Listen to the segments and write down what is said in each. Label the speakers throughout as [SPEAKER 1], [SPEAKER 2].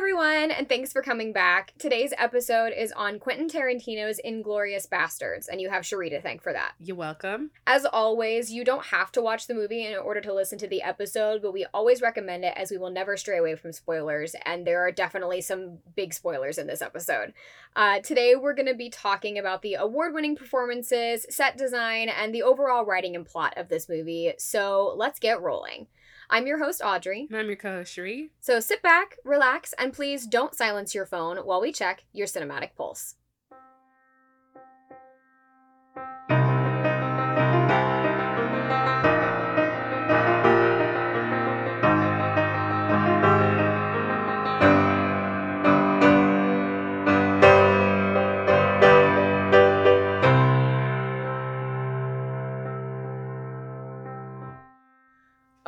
[SPEAKER 1] everyone, and thanks for coming back. Today's episode is on Quentin Tarantino's Inglourious Basterds, and you have Sharee to thank for that.
[SPEAKER 2] You're welcome.
[SPEAKER 1] As always, you don't have to watch the movie in order to listen to the episode, but we always recommend it as we will never stray away from spoilers, and there are definitely some big spoilers in this episode. Uh, today, we're going to be talking about the award winning performances, set design, and the overall writing and plot of this movie, so let's get rolling. I'm your host, Audrey.
[SPEAKER 2] And I'm your co host, Sharee.
[SPEAKER 1] So sit back, relax, and please don't silence your phone while we check your cinematic pulse.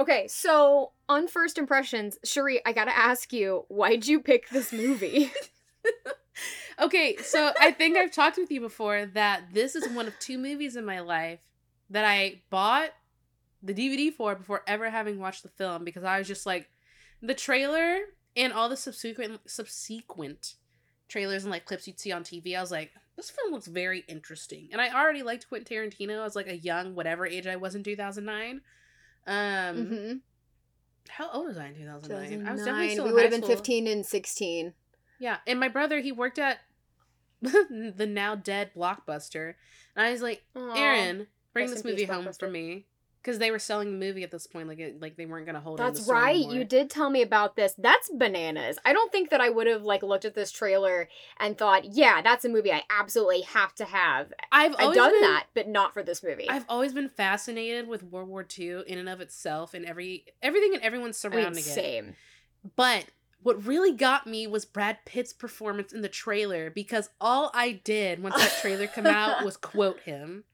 [SPEAKER 1] Okay, so on first impressions, Sharee, I gotta ask you, why'd you pick this movie?
[SPEAKER 2] okay, so I think I've talked with you before that this is one of two movies in my life that I bought the DVD for before ever having watched the film because I was just like the trailer and all the subsequent subsequent trailers and like clips you'd see on TV. I was like, this film looks very interesting, and I already liked Quentin Tarantino as like a young whatever age I was in two thousand nine. Um, mm-hmm. how old was I in 2009? 2009. I was definitely still
[SPEAKER 1] We would have been 15 and 16.
[SPEAKER 2] Yeah, and my brother, he worked at the now dead Blockbuster, and I was like, Aww. Aaron, bring this movie home for me because they were selling the movie at this point like it like they weren't gonna hold it.
[SPEAKER 1] that's right
[SPEAKER 2] anymore.
[SPEAKER 1] you did tell me about this that's bananas i don't think that i would have like looked at this trailer and thought yeah that's a movie i absolutely have to have
[SPEAKER 2] i've,
[SPEAKER 1] I've done been, that but not for this movie
[SPEAKER 2] i've always been fascinated with world war ii in and of itself and every everything and everyone surrounding I mean,
[SPEAKER 1] same.
[SPEAKER 2] it but what really got me was Brad Pitt's performance in the trailer because all I did once that trailer came out was quote him.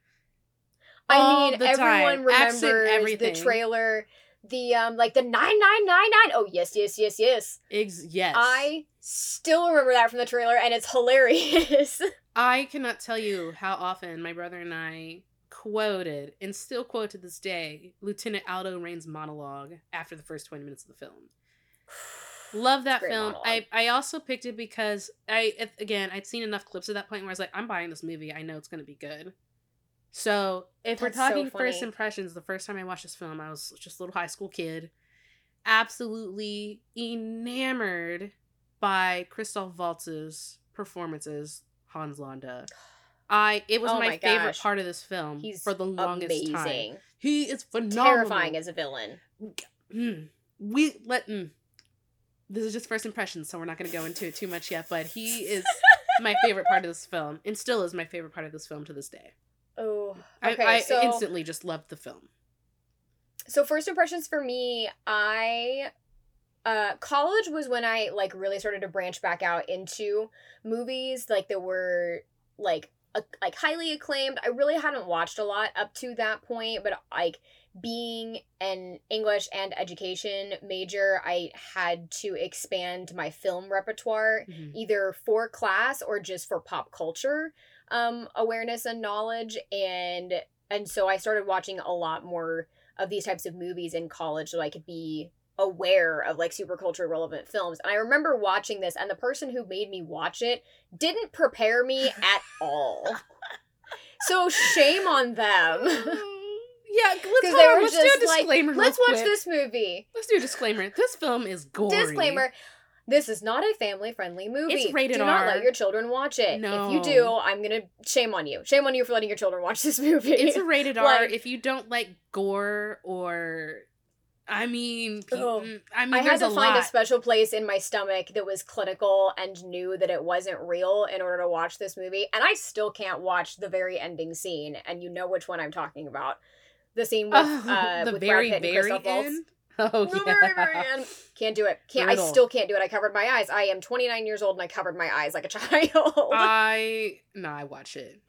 [SPEAKER 1] I mean, everyone remembers the trailer, the um, like the nine nine nine nine. Oh yes, yes, yes, yes.
[SPEAKER 2] Ex- yes.
[SPEAKER 1] I still remember that from the trailer, and it's hilarious.
[SPEAKER 2] I cannot tell you how often my brother and I quoted and still quote to this day Lieutenant Aldo Raine's monologue after the first twenty minutes of the film. Love that film. Monologue. I I also picked it because I again I'd seen enough clips at that point where I was like, I'm buying this movie. I know it's going to be good. So if That's we're talking so first impressions, the first time I watched this film, I was just a little high school kid, absolutely enamored by Christoph Waltz's performances, Hans Landa. I it was oh my, my favorite part of this film He's for the longest amazing. time. He is phenomenal.
[SPEAKER 1] Terrifying as a villain.
[SPEAKER 2] Mm. We let mm. this is just first impressions, so we're not going to go into it too much yet. But he is my favorite part of this film, and still is my favorite part of this film to this day.
[SPEAKER 1] Oh,
[SPEAKER 2] okay. I, I so, instantly just loved the film.
[SPEAKER 1] So first impressions for me, I uh college was when I like really started to branch back out into movies like that were like a, like highly acclaimed. I really hadn't watched a lot up to that point, but like being an English and education major, I had to expand my film repertoire mm-hmm. either for class or just for pop culture um, awareness and knowledge and and so I started watching a lot more of these types of movies in college so I could be aware of like super culture relevant films. And I remember watching this and the person who made me watch it didn't prepare me at all. so shame on them.
[SPEAKER 2] Yeah, let's, let's do a disclaimer.
[SPEAKER 1] Like, let's watch quick. this movie.
[SPEAKER 2] Let's do a disclaimer. This film is gory.
[SPEAKER 1] Disclaimer. This is not a family friendly movie.
[SPEAKER 2] It's rated
[SPEAKER 1] do
[SPEAKER 2] R.
[SPEAKER 1] not let your children watch it. No. If you do, I'm gonna shame on you. Shame on you for letting your children watch this movie.
[SPEAKER 2] It's a rated like, R. If you don't like gore or I mean, oh, I mean, I
[SPEAKER 1] had to
[SPEAKER 2] a
[SPEAKER 1] find
[SPEAKER 2] lot.
[SPEAKER 1] a special place in my stomach that was clinical and knew that it wasn't real in order to watch this movie. And I still can't watch the very ending scene, and you know which one I'm talking about. The scene with uh,
[SPEAKER 2] the
[SPEAKER 1] with
[SPEAKER 2] very
[SPEAKER 1] Brad Pitt and
[SPEAKER 2] very end. Oh
[SPEAKER 1] the yeah. Very, very end. Can't do it. Can't. Brutal. I still can't do it. I covered my eyes. I am 29 years old and I covered my eyes like a child.
[SPEAKER 2] I no, I watch it.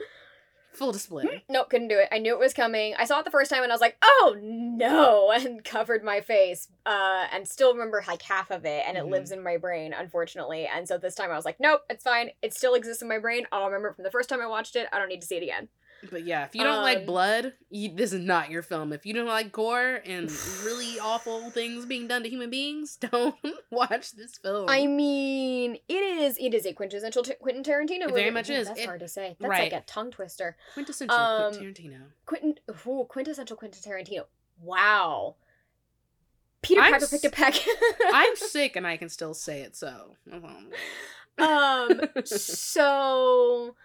[SPEAKER 2] Full display.
[SPEAKER 1] nope, couldn't do it. I knew it was coming. I saw it the first time and I was like, "Oh no!" and covered my face. Uh, and still remember like half of it, and it mm-hmm. lives in my brain, unfortunately. And so this time I was like, "Nope, it's fine. It still exists in my brain. I'll remember it from the first time I watched it. I don't need to see it again."
[SPEAKER 2] But yeah, if you don't like
[SPEAKER 1] Um,
[SPEAKER 2] blood, you, this is not your film. If you don't like gore and really awful things being done to human beings, don't watch this film.
[SPEAKER 1] I mean, it is it is a quintessential t- Quentin Tarantino.
[SPEAKER 2] It very much
[SPEAKER 1] Ooh,
[SPEAKER 2] is.
[SPEAKER 1] That's
[SPEAKER 2] It-
[SPEAKER 1] hard to say. That's
[SPEAKER 2] right.
[SPEAKER 1] like a tongue twister.
[SPEAKER 2] quintessential
[SPEAKER 1] um,
[SPEAKER 2] Quentin Tarantino.
[SPEAKER 1] Quentin, ooh, quintessential Quentin Tarantino. Wow. Peter
[SPEAKER 2] I'm
[SPEAKER 1] Piper picked a peck.
[SPEAKER 2] I'm sick and I can still say it. So
[SPEAKER 1] um. So.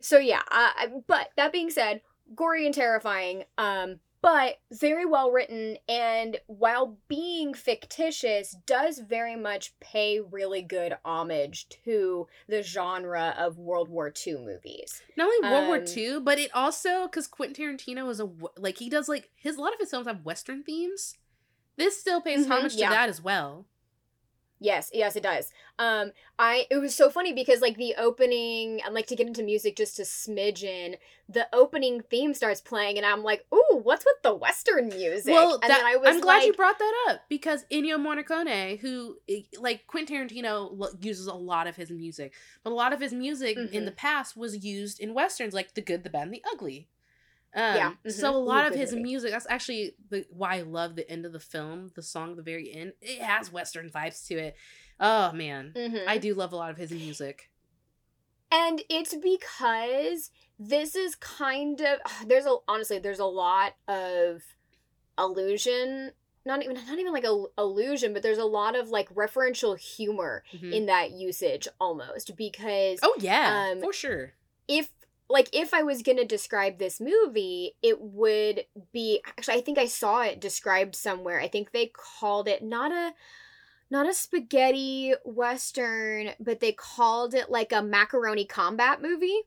[SPEAKER 1] So yeah. Uh, but that being said, gory and terrifying. Um. But very well written, and while being fictitious, does very much pay really good homage to the genre of World War II movies.
[SPEAKER 2] not only World War
[SPEAKER 1] Um,
[SPEAKER 2] II, but it also because Quentin Tarantino is a like he does like his a lot of his films have Western themes. This still pays
[SPEAKER 1] Mhm,
[SPEAKER 2] homage to that as well.
[SPEAKER 1] Yes, yes, it does. Um, I it was so funny because like the opening, I'd like to get into music just a smidgen. The opening theme starts playing, and I'm like, "Ooh, what's with the Western music?"
[SPEAKER 2] Well,
[SPEAKER 1] and
[SPEAKER 2] that,
[SPEAKER 1] then I was
[SPEAKER 2] I'm glad you brought that up because Ennio Morricone, who eh, like Quentin Tarantino uses a lot of his music, but a lot of his music in
[SPEAKER 1] Mhm.
[SPEAKER 2] the past was used in westerns, like The Good, the Bad, and the Ugly. Um,
[SPEAKER 1] Yeah,
[SPEAKER 2] So a lot
[SPEAKER 1] Ooh,
[SPEAKER 2] of his
[SPEAKER 1] movie.
[SPEAKER 2] music. That's actually the why I love the end of the film. The song, at the very end, it has western vibes to it. Oh man,
[SPEAKER 1] Mhm.
[SPEAKER 2] I do love a lot of his music.
[SPEAKER 1] and it's because this is kind of there's a honestly there's a lot of illusion not even not even like a illusion but there's a lot of like referential humor
[SPEAKER 2] Mhm.
[SPEAKER 1] in that usage almost because
[SPEAKER 2] oh yeah,
[SPEAKER 1] um,
[SPEAKER 2] for sure.
[SPEAKER 1] if like if I was gonna describe this movie, it would be actually I think I saw it described somewhere. I think they called it not a not a spaghetti western, but they called it like a macaroni combat movie.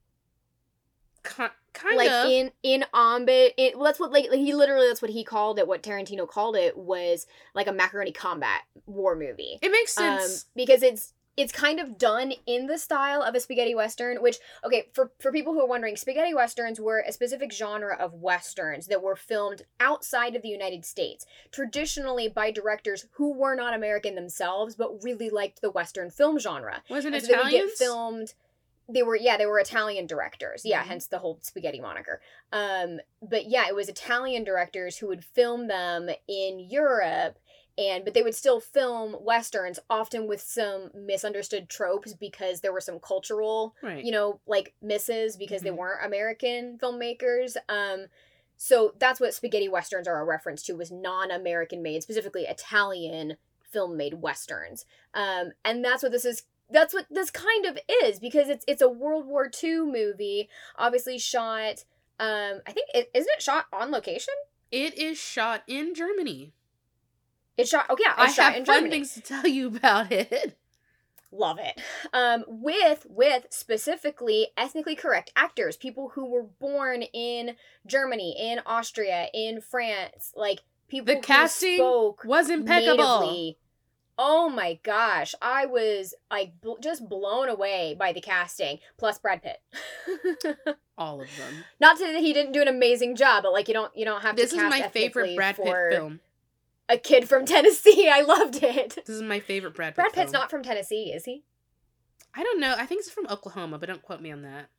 [SPEAKER 2] Ki- kind
[SPEAKER 1] like
[SPEAKER 2] of.
[SPEAKER 1] in in Ombit, it well, that's what like, like he literally that's what he called it. What Tarantino called it was like a macaroni combat war movie
[SPEAKER 2] it makes
[SPEAKER 1] um,
[SPEAKER 2] sense.
[SPEAKER 1] because it's it's kind of done in the style of a spaghetti western which okay for for people who are wondering spaghetti westerns were a specific genre of westerns that were filmed outside of the united states traditionally by directors who were not american themselves but really liked the western film genre
[SPEAKER 2] wasn't it
[SPEAKER 1] so they would get
[SPEAKER 2] Italians?
[SPEAKER 1] filmed they were yeah they were italian directors yeah
[SPEAKER 2] Mhm.
[SPEAKER 1] hence the whole spaghetti moniker um but yeah it was italian directors who would film them in europe and but they would still film westerns often with some misunderstood tropes because there were some cultural
[SPEAKER 2] right.
[SPEAKER 1] you know like misses because they
[SPEAKER 2] Mhm.
[SPEAKER 1] weren't american filmmakers um so that's what spaghetti westerns are a reference to was non-american made specifically italian film made westerns um and that's what this is that's what this kind of is because it's it's a world war ii movie obviously shot um i think it isn't it shot on location
[SPEAKER 2] It is shot in Germany.
[SPEAKER 1] It's shot oh yeah
[SPEAKER 2] I
[SPEAKER 1] shot
[SPEAKER 2] have fun things to tell you about it.
[SPEAKER 1] love it um with with specifically ethnically correct actors people who were born in germany in austria in france like people
[SPEAKER 2] The
[SPEAKER 1] who
[SPEAKER 2] casting
[SPEAKER 1] spoke
[SPEAKER 2] Was impeccable.
[SPEAKER 1] natively. oh my gosh i was like bl- just blown away by the casting plus brad pitt
[SPEAKER 2] All of them.
[SPEAKER 1] not to say that he didn't do an amazing job but like you don't you don't have
[SPEAKER 2] This
[SPEAKER 1] to
[SPEAKER 2] This
[SPEAKER 1] is
[SPEAKER 2] my favorite Brad Pitt film.
[SPEAKER 1] A kid from tennessee i loved it
[SPEAKER 2] This is my favorite Brad Pitt
[SPEAKER 1] brad pitt's
[SPEAKER 2] film.
[SPEAKER 1] not from tennessee is he
[SPEAKER 2] I don't know. I think he's from Oklahoma, but don't quote me on that.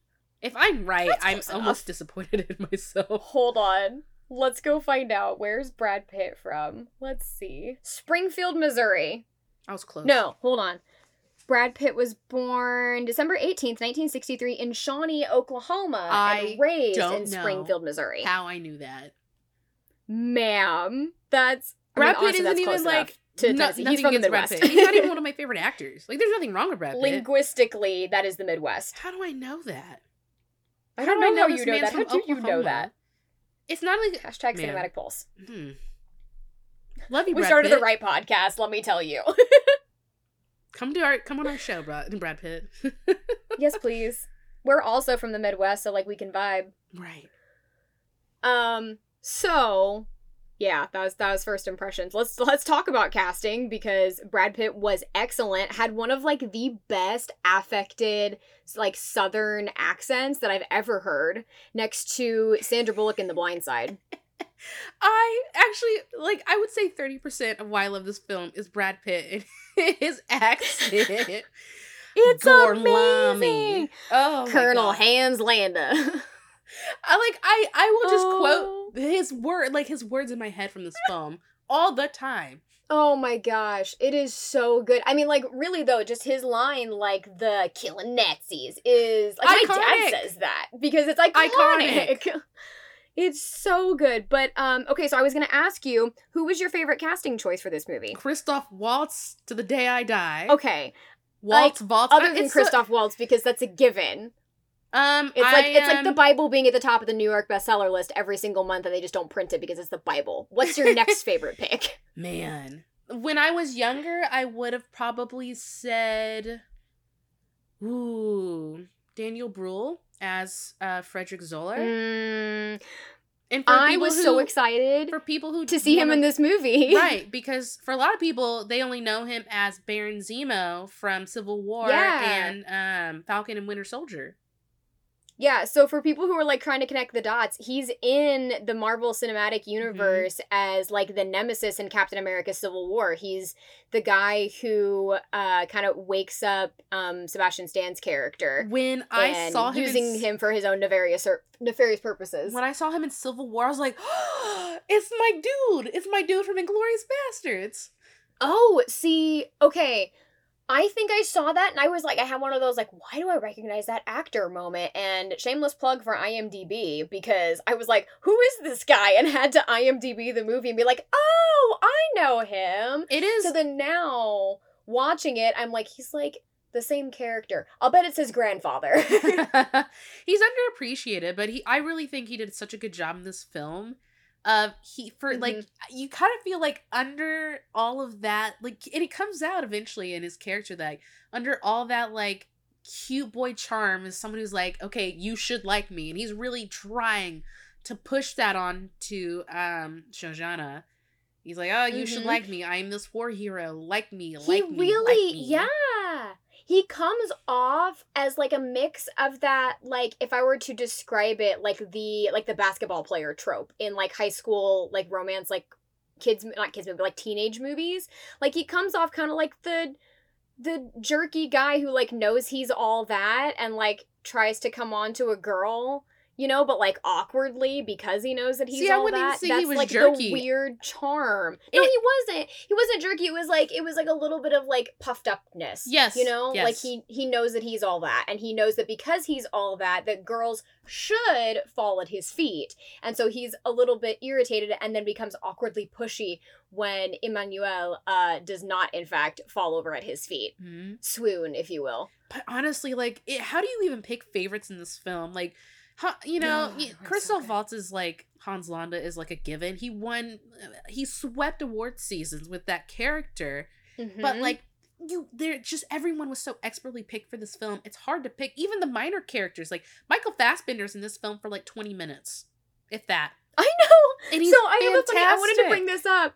[SPEAKER 2] If I'm right,
[SPEAKER 1] That's
[SPEAKER 2] I'm almost
[SPEAKER 1] enough.
[SPEAKER 2] disappointed in myself.
[SPEAKER 1] Hold on. Let's go find out. Where's Brad Pitt from? Let's see. Springfield, Missouri.
[SPEAKER 2] I was close.
[SPEAKER 1] No, hold on. Brad Pitt was born December 18th, 1963, in Shawnee, Oklahoma,
[SPEAKER 2] I
[SPEAKER 1] and raised in Springfield, Missouri.
[SPEAKER 2] How I knew that.
[SPEAKER 1] Ma'am, that's
[SPEAKER 2] Brad Pitt isn't even like
[SPEAKER 1] to
[SPEAKER 2] no-
[SPEAKER 1] He's from the Midwest.
[SPEAKER 2] Pitt. He's not even one of my favorite actors. Like, there's nothing wrong with Brad Pitt.
[SPEAKER 1] Linguistically, that is the Midwest.
[SPEAKER 2] How do I know that?
[SPEAKER 1] I
[SPEAKER 2] How
[SPEAKER 1] don't
[SPEAKER 2] do I
[SPEAKER 1] know how you know that. How do you know that?
[SPEAKER 2] It's not like
[SPEAKER 1] Hashtag
[SPEAKER 2] Man.
[SPEAKER 1] cinematic pulse.
[SPEAKER 2] hmm. Love you,
[SPEAKER 1] We
[SPEAKER 2] Brad
[SPEAKER 1] started
[SPEAKER 2] Pitt.
[SPEAKER 1] the right podcast, let me tell you.
[SPEAKER 2] Come to our come on our show, Brad, Brad Pitt.
[SPEAKER 1] yes, please. We're also from the Midwest, so like we can vibe.
[SPEAKER 2] right.
[SPEAKER 1] Um, so yeah, that was that was first impressions. Let's let's talk about casting because Brad Pitt was excellent. Had one of like the best affected like southern accents that I've ever heard next to Sandra Bullock in The Blind Side.
[SPEAKER 2] I actually like. I would say thirty percent of why I love this film is Brad Pitt and his accent.
[SPEAKER 1] It's
[SPEAKER 2] Gorlami.
[SPEAKER 1] amazing.
[SPEAKER 2] Oh,
[SPEAKER 1] Colonel. Hans Landa.
[SPEAKER 2] I like I I will just
[SPEAKER 1] Oh.
[SPEAKER 2] quote his word like his words in my head from this film all the time.
[SPEAKER 1] Oh my gosh, it is so good. I mean, like, really though, just his line, like the killing Nazis, is like my dad says that because it's iconic. It's so good. But um, okay, so I was gonna ask you, who was your favorite casting choice for this movie?
[SPEAKER 2] Christoph Waltz to the day I die.
[SPEAKER 1] Okay,
[SPEAKER 2] Waltz, Waltz.
[SPEAKER 1] other than
[SPEAKER 2] it's so-
[SPEAKER 1] Christoph Waltz, because that's a given.
[SPEAKER 2] Um,
[SPEAKER 1] It's like
[SPEAKER 2] I
[SPEAKER 1] it's like the Bible being at the top of the New York bestseller list every single month, and they just don't print it because it's the Bible. What's your next favorite pick?
[SPEAKER 2] Man, when I was younger, I would have probably said, "Ooh, Daniel Bruhl as uh, Frederick Zoller."
[SPEAKER 1] Mm,
[SPEAKER 2] And for
[SPEAKER 1] I was so excited
[SPEAKER 2] for people who
[SPEAKER 1] to see him
[SPEAKER 2] wanna-
[SPEAKER 1] in this movie.
[SPEAKER 2] right because for a lot of people they only know him as Baron Zemo from Civil War
[SPEAKER 1] Yeah.
[SPEAKER 2] and um, Falcon and Winter Soldier.
[SPEAKER 1] Yeah, so for people who are like trying to connect the dots, he's in the Marvel Cinematic Universe as like the nemesis in Captain America Civil War. He's the guy who uh kind of wakes up um Sebastian Stan's character
[SPEAKER 2] When I saw him
[SPEAKER 1] using
[SPEAKER 2] in,
[SPEAKER 1] him for his own nefarious or nefarious purposes.
[SPEAKER 2] when I saw him in Civil War, I was like, "It's my dude! It's my dude from Inglourious Basterds."
[SPEAKER 1] Oh, see, okay. I think I saw that and I was like, I had one of those, like, why do I recognize that actor moment? And shameless plug for IMDb because I was like, who is this guy? And had to IMDb the movie and be like, oh, I know him.
[SPEAKER 2] It is
[SPEAKER 1] So then now, watching it, I'm like, he's like the same character. I'll bet it's his grandfather.
[SPEAKER 2] he's underappreciated, but he I really think he did such a good job in this film. Uh he for like
[SPEAKER 1] Mm-hmm.
[SPEAKER 2] you kind of feel like under all of that like and it comes out eventually in his character that under all that like cute boy charm is someone who's like okay you should like me and he's really trying to push that on to um Shoshana. He's like, "Oh, you should
[SPEAKER 1] Mhm.
[SPEAKER 2] like me. I'm this war hero. Like me,
[SPEAKER 1] he
[SPEAKER 2] like me,
[SPEAKER 1] really,
[SPEAKER 2] like me."
[SPEAKER 1] yeah. He comes off as like a mix of that, like if I were to describe it, like the like the basketball player trope in like high school like romance, like kids not kids movie, like teenage movies. Like he comes off kind of like the the jerky guy who like knows he's all that and like tries to come on to a girl. You know, but like awkwardly because he knows that he's
[SPEAKER 2] See, I
[SPEAKER 1] all that.
[SPEAKER 2] say he
[SPEAKER 1] That's
[SPEAKER 2] was
[SPEAKER 1] like
[SPEAKER 2] jerky.
[SPEAKER 1] the weird charm. No,
[SPEAKER 2] It-
[SPEAKER 1] he wasn't. He wasn't jerky. It was like it was like a little bit of like puffed upness.
[SPEAKER 2] Yes,
[SPEAKER 1] You know? Like he he knows that he's all that. And he knows that because he's all that, that girls should fall at his feet. And so he's a little bit irritated and then becomes awkwardly pushy when Emmanuelle uh does not in fact fall over at his feet.
[SPEAKER 2] Mhm.
[SPEAKER 1] Swoon, if you will.
[SPEAKER 2] But honestly, like, it, how do you even pick favorites in this film? Like, how, you know, y-
[SPEAKER 1] it's so
[SPEAKER 2] is like Hans Landa is like a given. He won, he swept award seasons with that character. But
[SPEAKER 1] Mhm.
[SPEAKER 2] like, you, there just everyone was so expertly picked for this film. It's hard to pick. Even the minor characters, like Michael Fassbender's in this film for like twenty minutes, if that.
[SPEAKER 1] I know.
[SPEAKER 2] And he's
[SPEAKER 1] so I funny. I wanted to bring this up.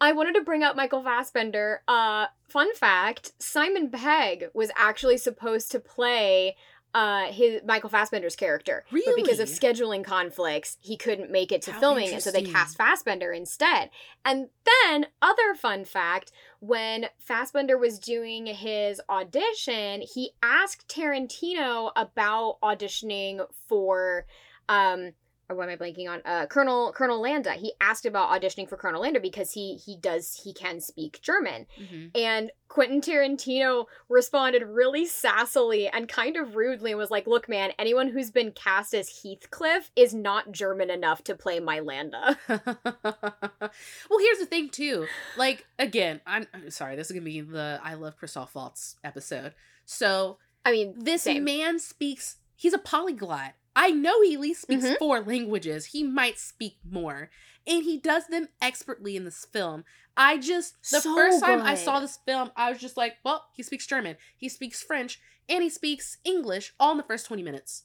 [SPEAKER 1] I wanted to bring up Michael Fassbender. Uh, fun fact: Simon Pegg was actually supposed to play uh his Michael Fassbender's character, but because of scheduling conflicts, he couldn't make it to
[SPEAKER 2] How
[SPEAKER 1] filming, and so they cast Fassbender instead. And then, other fun fact: when Fassbender was doing his audition, he asked Tarantino about auditioning for um or what am I blanking on? Uh, Colonel Colonel Landa. He asked about auditioning for Colonel Landa because he he does he can speak German.
[SPEAKER 2] Mhm.
[SPEAKER 1] And Quentin Tarantino responded really sassily and kind of rudely and was like, "Look, man, anyone who's been cast as Heathcliff is not German enough to play my Landa."
[SPEAKER 2] well, here's the thing too. Like again, I'm, I'm sorry. This is gonna be the I love Christoph Waltz episode. So
[SPEAKER 1] I mean,
[SPEAKER 2] this
[SPEAKER 1] same.
[SPEAKER 2] man speaks. He's a polyglot. I know he at least speaks
[SPEAKER 1] Mhm.
[SPEAKER 2] four languages. He might speak more, and he does them expertly in this film. I just the
[SPEAKER 1] So
[SPEAKER 2] first time I saw this film, I was just like, well, he speaks German, he speaks French, and he speaks English all in the first twenty minutes.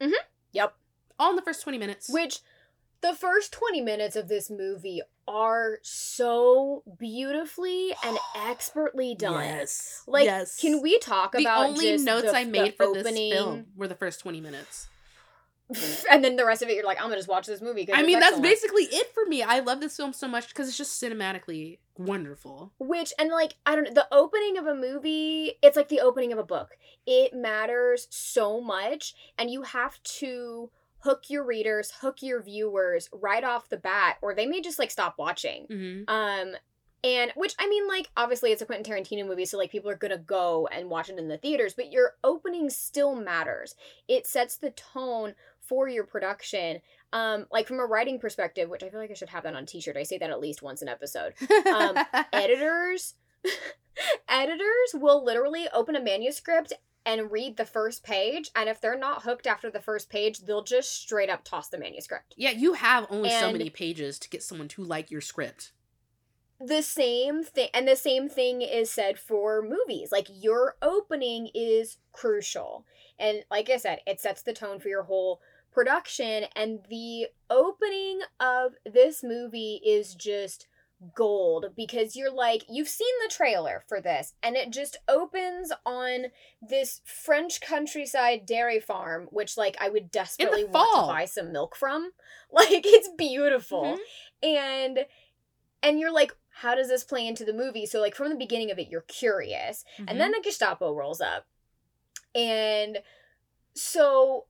[SPEAKER 2] Mm hmm.
[SPEAKER 1] Yep.
[SPEAKER 2] All in the first twenty minutes.
[SPEAKER 1] Which the first 20 minutes of this movie are so beautifully and expertly done.
[SPEAKER 2] Yes.
[SPEAKER 1] Like,
[SPEAKER 2] yes.
[SPEAKER 1] can we talk
[SPEAKER 2] the
[SPEAKER 1] about
[SPEAKER 2] only
[SPEAKER 1] just
[SPEAKER 2] notes
[SPEAKER 1] the-
[SPEAKER 2] I made for
[SPEAKER 1] opening?
[SPEAKER 2] this film were the first 20 minutes.
[SPEAKER 1] and then the rest of it, you're like, I'm gonna just watch this movie.
[SPEAKER 2] I mean, that's
[SPEAKER 1] excellent.
[SPEAKER 2] basically it for me. I love this film so much because it's just cinematically wonderful.
[SPEAKER 1] Which and like I don't know, the opening of a movie, it's like the opening of a book. It matters so much, and you have to hook your readers, hook your viewers right off the bat, or they may just like stop watching.
[SPEAKER 2] hmm
[SPEAKER 1] Um, and which I mean, like obviously it's a Quentin Tarantino movie, so like people are gonna go and watch it in the theaters, but your opening still matters. It sets the tone for your production. Um, like from a writing perspective, which I feel like I should have that on T-shirt. I say that at least once an episode. Um, editors, editors will literally open a manuscript and read the first page, and if they're not hooked after the first page, they'll just straight up toss the manuscript.
[SPEAKER 2] yeah, you have only so many pages to get someone to like your script.
[SPEAKER 1] the same thing and the same thing is said for movies like your opening is crucial and like i said it sets the tone for your whole production and the opening of this movie is just gold because you're like you've seen the trailer for this and it just opens on this french countryside dairy farm which like i would desperately want to buy some milk from. Like it's beautiful.
[SPEAKER 2] Mhm.
[SPEAKER 1] and and you're like how does this play into the movie? So like from the beginning of it you're curious.
[SPEAKER 2] Mhm.
[SPEAKER 1] and then the gestapo rolls up. And so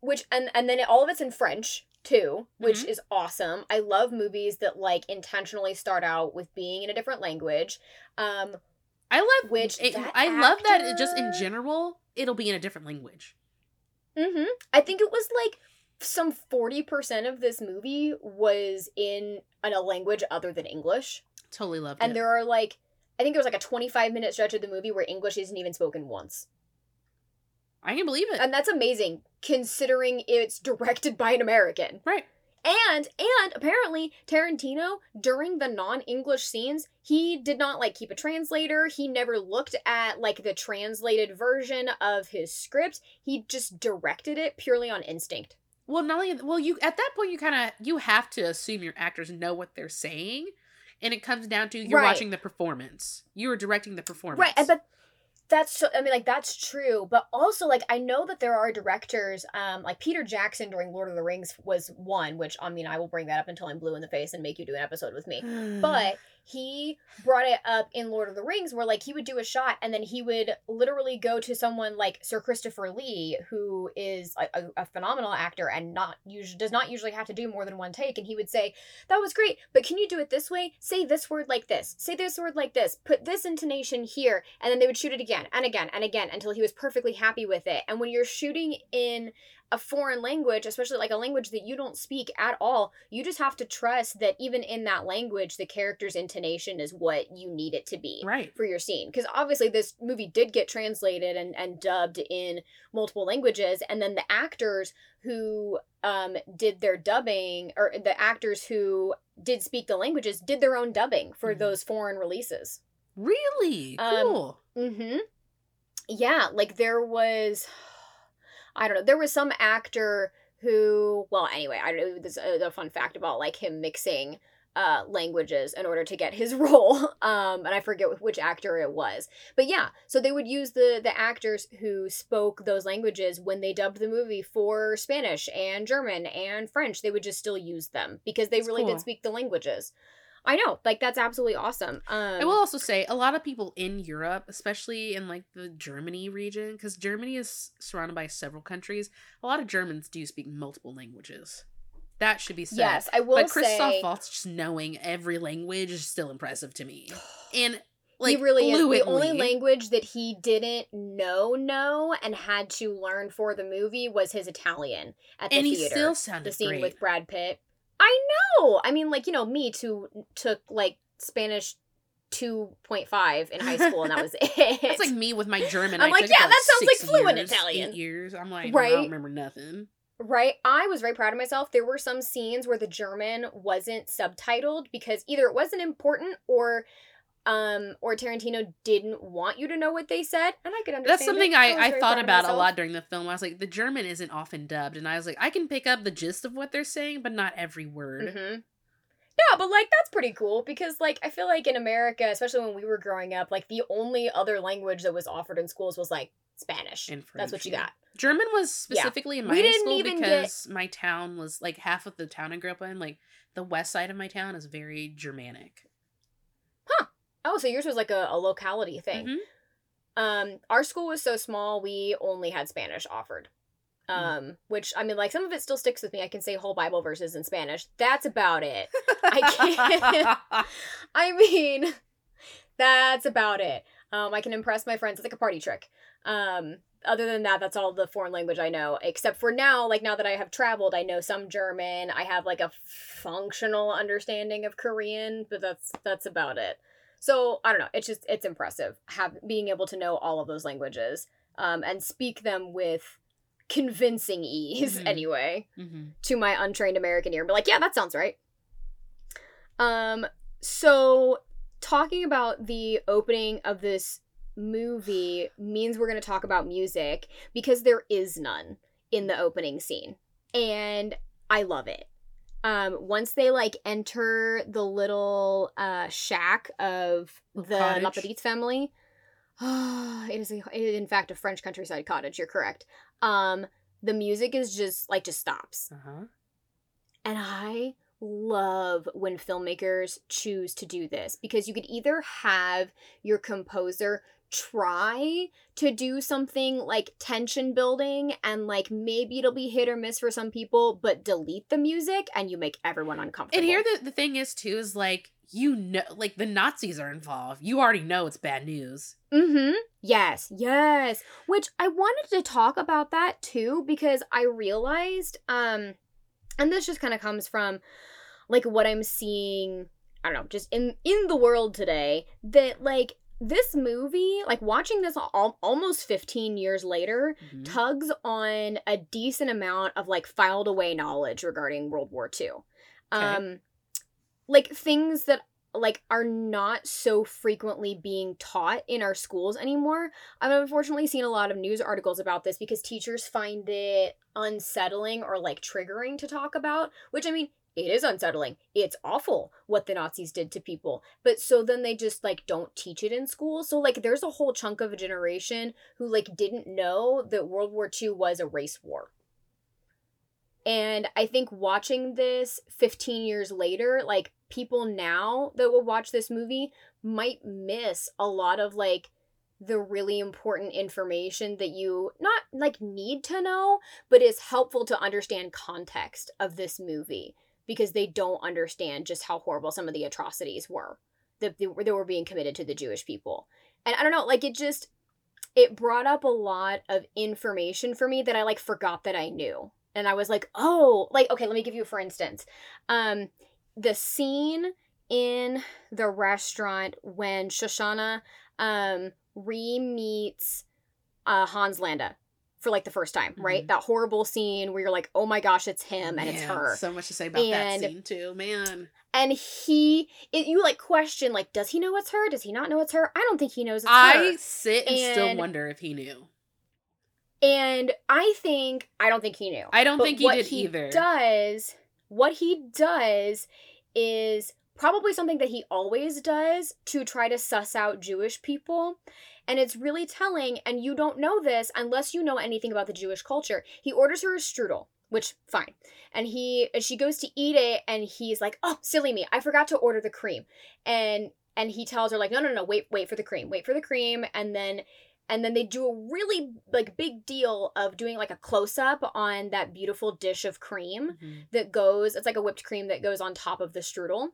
[SPEAKER 1] which and and then all of it's in french too which
[SPEAKER 2] Mhm.
[SPEAKER 1] is awesome i love movies that like intentionally start out with being in a different language um
[SPEAKER 2] I love
[SPEAKER 1] which
[SPEAKER 2] it, I love that it just in general it'll be in a different language.
[SPEAKER 1] hmm I think it was like some 40% of this movie was in, in a language other than English.
[SPEAKER 2] Totally loved
[SPEAKER 1] And
[SPEAKER 2] it.
[SPEAKER 1] And there are like, I think there was like a 25 minute stretch of the movie where English isn't even spoken once.
[SPEAKER 2] I can believe it.
[SPEAKER 1] And that's amazing considering it's directed by an American.
[SPEAKER 2] right.
[SPEAKER 1] And and apparently Tarantino during the non-English scenes, he did not like keep a translator. He never looked at like the translated version of his script. He just directed it purely on instinct.
[SPEAKER 2] Well, not only well, you at that point you kind of you have to assume your actors know what they're saying, and it comes down to you're
[SPEAKER 1] Right.
[SPEAKER 2] watching the performance. You are directing the performance.
[SPEAKER 1] Right, and but that's so, I mean like that's true, but also like I know that there are directors um like Peter Jackson during Lord of the Rings was one, which I mean I will bring that up until I'm blue in the face and make you do an episode with me. But he brought it up in Lord of the Rings where like he would do a shot and then he would literally go to someone like Sir Christopher Lee who is a, a, phenomenal actor and not usually does not usually have to do more than one take. And he would say that was great but can you do it this way? Say this word like this. Say this word like this. Put this intonation here. And then they would shoot it again and again and again until he was perfectly happy with it. And when you're shooting in a foreign language, especially like a language that you don't speak at all, you just have to trust that even in that language, the character's intonation is what you need it to be
[SPEAKER 2] right.
[SPEAKER 1] for your scene. Because obviously, this movie did get translated and, and dubbed in multiple languages, and then the actors who um, did their dubbing, or the actors who did speak the languages, did their own dubbing for
[SPEAKER 2] Mhm.
[SPEAKER 1] those foreign releases.
[SPEAKER 2] Really
[SPEAKER 1] Um,
[SPEAKER 2] cool.
[SPEAKER 1] Mm-hmm. Yeah, like there was, I don't know, there was some actor who, well, anyway, I don't know. There's a, a fun fact about like him mixing uh languages in order to get his role um and i forget which actor it was but yeah so they would use the the actors who spoke those languages when they dubbed the movie for spanish and german and french they would just still use them because they
[SPEAKER 2] That's
[SPEAKER 1] really
[SPEAKER 2] cool.
[SPEAKER 1] did speak the languages i know like that's absolutely awesome um
[SPEAKER 2] I will also say a lot of people in Europe, especially in like the Germany region, because Germany is surrounded by several countries. A lot of Germans do speak multiple languages. That should be said.
[SPEAKER 1] yes i will
[SPEAKER 2] but Christoph
[SPEAKER 1] say
[SPEAKER 2] Waltz just knowing every language is still impressive to me. And like
[SPEAKER 1] he really is the only language that he didn't know know and had to learn for the movie was his Italian at the
[SPEAKER 2] and he
[SPEAKER 1] theater.
[SPEAKER 2] still
[SPEAKER 1] the scene
[SPEAKER 2] great.
[SPEAKER 1] with Brad Pitt. I know. I mean, like you know, me too took like Spanish two point five in high school, and that was it.
[SPEAKER 2] That's like me with my German.
[SPEAKER 1] I'm
[SPEAKER 2] I
[SPEAKER 1] like, yeah, that sounds like fluent
[SPEAKER 2] years,
[SPEAKER 1] Italian.
[SPEAKER 2] Eight years. I'm like,
[SPEAKER 1] right?
[SPEAKER 2] I don't remember nothing.
[SPEAKER 1] Right. I was very proud of myself. There were some scenes where the German wasn't subtitled because either it wasn't important or um or Tarantino didn't want you to know what they said, and I could understand.
[SPEAKER 2] That's something
[SPEAKER 1] was
[SPEAKER 2] I, I thought about a lot during the film. I was like, the German isn't often dubbed, and I was like, I can pick up the gist of what they're saying, but not every word.
[SPEAKER 1] Mm-hmm. Yeah, but like that's pretty cool because like I feel like in America, especially when we were growing up, like the only other language that was offered in schools was like Spanish.
[SPEAKER 2] And
[SPEAKER 1] that's what you
[SPEAKER 2] yeah.
[SPEAKER 1] got.
[SPEAKER 2] German was
[SPEAKER 1] Yeah.
[SPEAKER 2] specifically in my school
[SPEAKER 1] even get-
[SPEAKER 2] because my town was like half of the town I grew up in, like the west side of my town is very Germanic.
[SPEAKER 1] Oh, so yours was like a, a locality thing.
[SPEAKER 2] Mhm.
[SPEAKER 1] Um, our school was so small, we only had Spanish offered. Um, which I mean, like some of it still sticks with me. I can say whole Bible verses in Spanish. That's about it. I can't. I mean, that's about it. Um, I can impress my friends. It's like a party trick. Um, other than that, that's all the foreign language I know. Except for now, like now that I have traveled, I know some German. I have like a functional understanding of Korean, but that's that's about it. So I don't know. It's just it's impressive have being able to know all of those languages um, and speak them with convincing ease.
[SPEAKER 2] Mhm.
[SPEAKER 1] Anyway,
[SPEAKER 2] hmm
[SPEAKER 1] to my untrained American ear, and be like, yeah, that sounds right. Um, so talking about the opening of this movie means we're going to talk about music because there is none in the opening scene, and I love it. Um, once they like enter the little uh shack of the. LaPadite family, it is a, it is in fact a French countryside cottage. You're correct. Um, the music is just like just stops.
[SPEAKER 2] Uh-huh.
[SPEAKER 1] And I love when filmmakers choose to do this because you could either have your composer try to do something like tension building and like maybe it'll be hit or miss for some people, but delete the music and you make everyone uncomfortable.
[SPEAKER 2] And here the, the thing is too is like you know like the Nazis are involved. You already know it's bad news.
[SPEAKER 1] Mm-hmm. Yes, yes. Which I wanted to talk about that too because I realized, um, and this just kind of comes from like what I'm seeing, I don't know, just in in the world today, that like this movie, like watching this al- almost 15 years later,
[SPEAKER 2] Mhm.
[SPEAKER 1] tugs on a decent amount of like filed away knowledge regarding World War II. Um like things that like are not so frequently being taught in our schools anymore. I've unfortunately seen a lot of news articles about this because teachers find it unsettling or like triggering to talk about, which I mean, it is unsettling. It's awful what the Nazis did to people. But so then they just like don't teach it in school. So like there's a whole chunk of a generation who like didn't know that World War II was a race war. And I think watching this 15 years later, like people now that will watch this movie might miss a lot of like the really important information that you not like need to know, but is helpful to understand context of this movie because they don't understand just how horrible some of the atrocities were that that were being committed to the Jewish people. And I don't know, like it just it brought up a lot of information for me that I like forgot that I knew. And I was like, "Oh, like okay, let me give you for instance. Um the scene in the restaurant when Shoshana um re-meets uh Hans Landa for like the first time, right?
[SPEAKER 2] Mhm.
[SPEAKER 1] That horrible scene where you're like, "Oh my gosh, it's him and it's her."
[SPEAKER 2] So much to say about
[SPEAKER 1] And-
[SPEAKER 2] that scene too, man.
[SPEAKER 1] and he it, you like question like does he know it's her? Does he not know it's her? I don't think he knows it's
[SPEAKER 2] I
[SPEAKER 1] her.
[SPEAKER 2] sit and, still wonder if he knew.
[SPEAKER 1] And I think I don't think he knew.
[SPEAKER 2] I don't think he did
[SPEAKER 1] he
[SPEAKER 2] either.
[SPEAKER 1] Does what he does is probably something that he always does to try to suss out Jewish people. And it's really telling, and you don't know this unless you know anything about the Jewish culture. He orders her a strudel, which fine. And he and she goes to eat it and he's like, "Oh, silly me. I forgot to order the cream." And and he tells her like, "No, no, no, wait, wait for the cream. Wait for the cream." And then and then they do a really like big deal of doing like a close up on that beautiful dish of cream
[SPEAKER 2] Mhm.
[SPEAKER 1] that goes it's like a whipped cream that goes on top of the strudel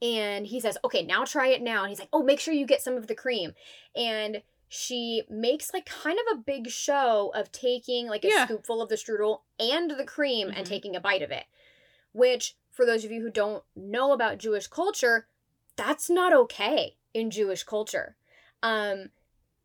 [SPEAKER 1] and he says okay now try it now and he's like oh make sure you get some of the cream and she makes like kind of a big show of taking like a
[SPEAKER 2] Yeah.
[SPEAKER 1] scoopful of the strudel and the cream and
[SPEAKER 2] Mhm.
[SPEAKER 1] taking a bite of it which for those of you who don't know about jewish culture that's not okay in jewish culture um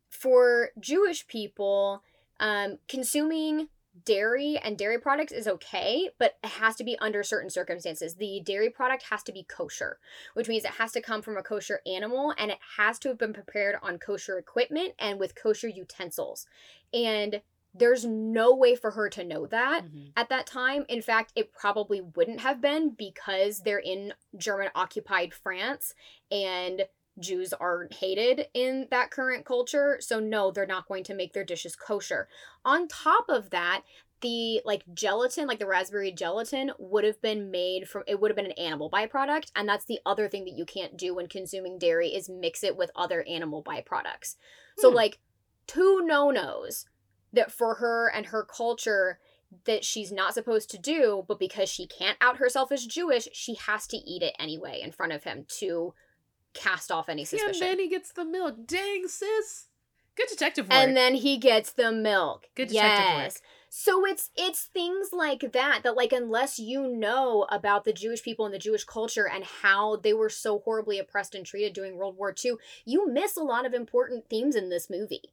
[SPEAKER 1] for jewish people um consuming dairy and dairy products is okay, but it has to be under certain circumstances. The dairy product has to be kosher, which means it has to come from a kosher animal and it has to have been prepared on kosher equipment and with kosher utensils. And there's no way for her to know that
[SPEAKER 2] Mhm.
[SPEAKER 1] at that time. In fact, it probably wouldn't have been because they're in German occupied France and Jews are hated in that current culture. So, no, they're not going to make their dishes kosher. On top of that, the like gelatin, like the raspberry gelatin, would have been made from it would have been an animal byproduct. And that's the other thing that you can't do when consuming dairy is mix it with other animal byproducts. So,
[SPEAKER 2] Hmm.
[SPEAKER 1] like, two no nos that for her and her culture that she's not supposed to do, but because she can't out herself as Jewish, she has to eat it anyway in front of him to cast off any suspicion.
[SPEAKER 2] And then he gets the milk. Dang, sis. Good detective work.
[SPEAKER 1] And then he gets the milk.
[SPEAKER 2] Good detective
[SPEAKER 1] yes.
[SPEAKER 2] work.
[SPEAKER 1] So it's it's things like that that like unless you know about the Jewish people and the Jewish culture and how they were so horribly oppressed and treated during World War II, you miss a lot of important themes in this movie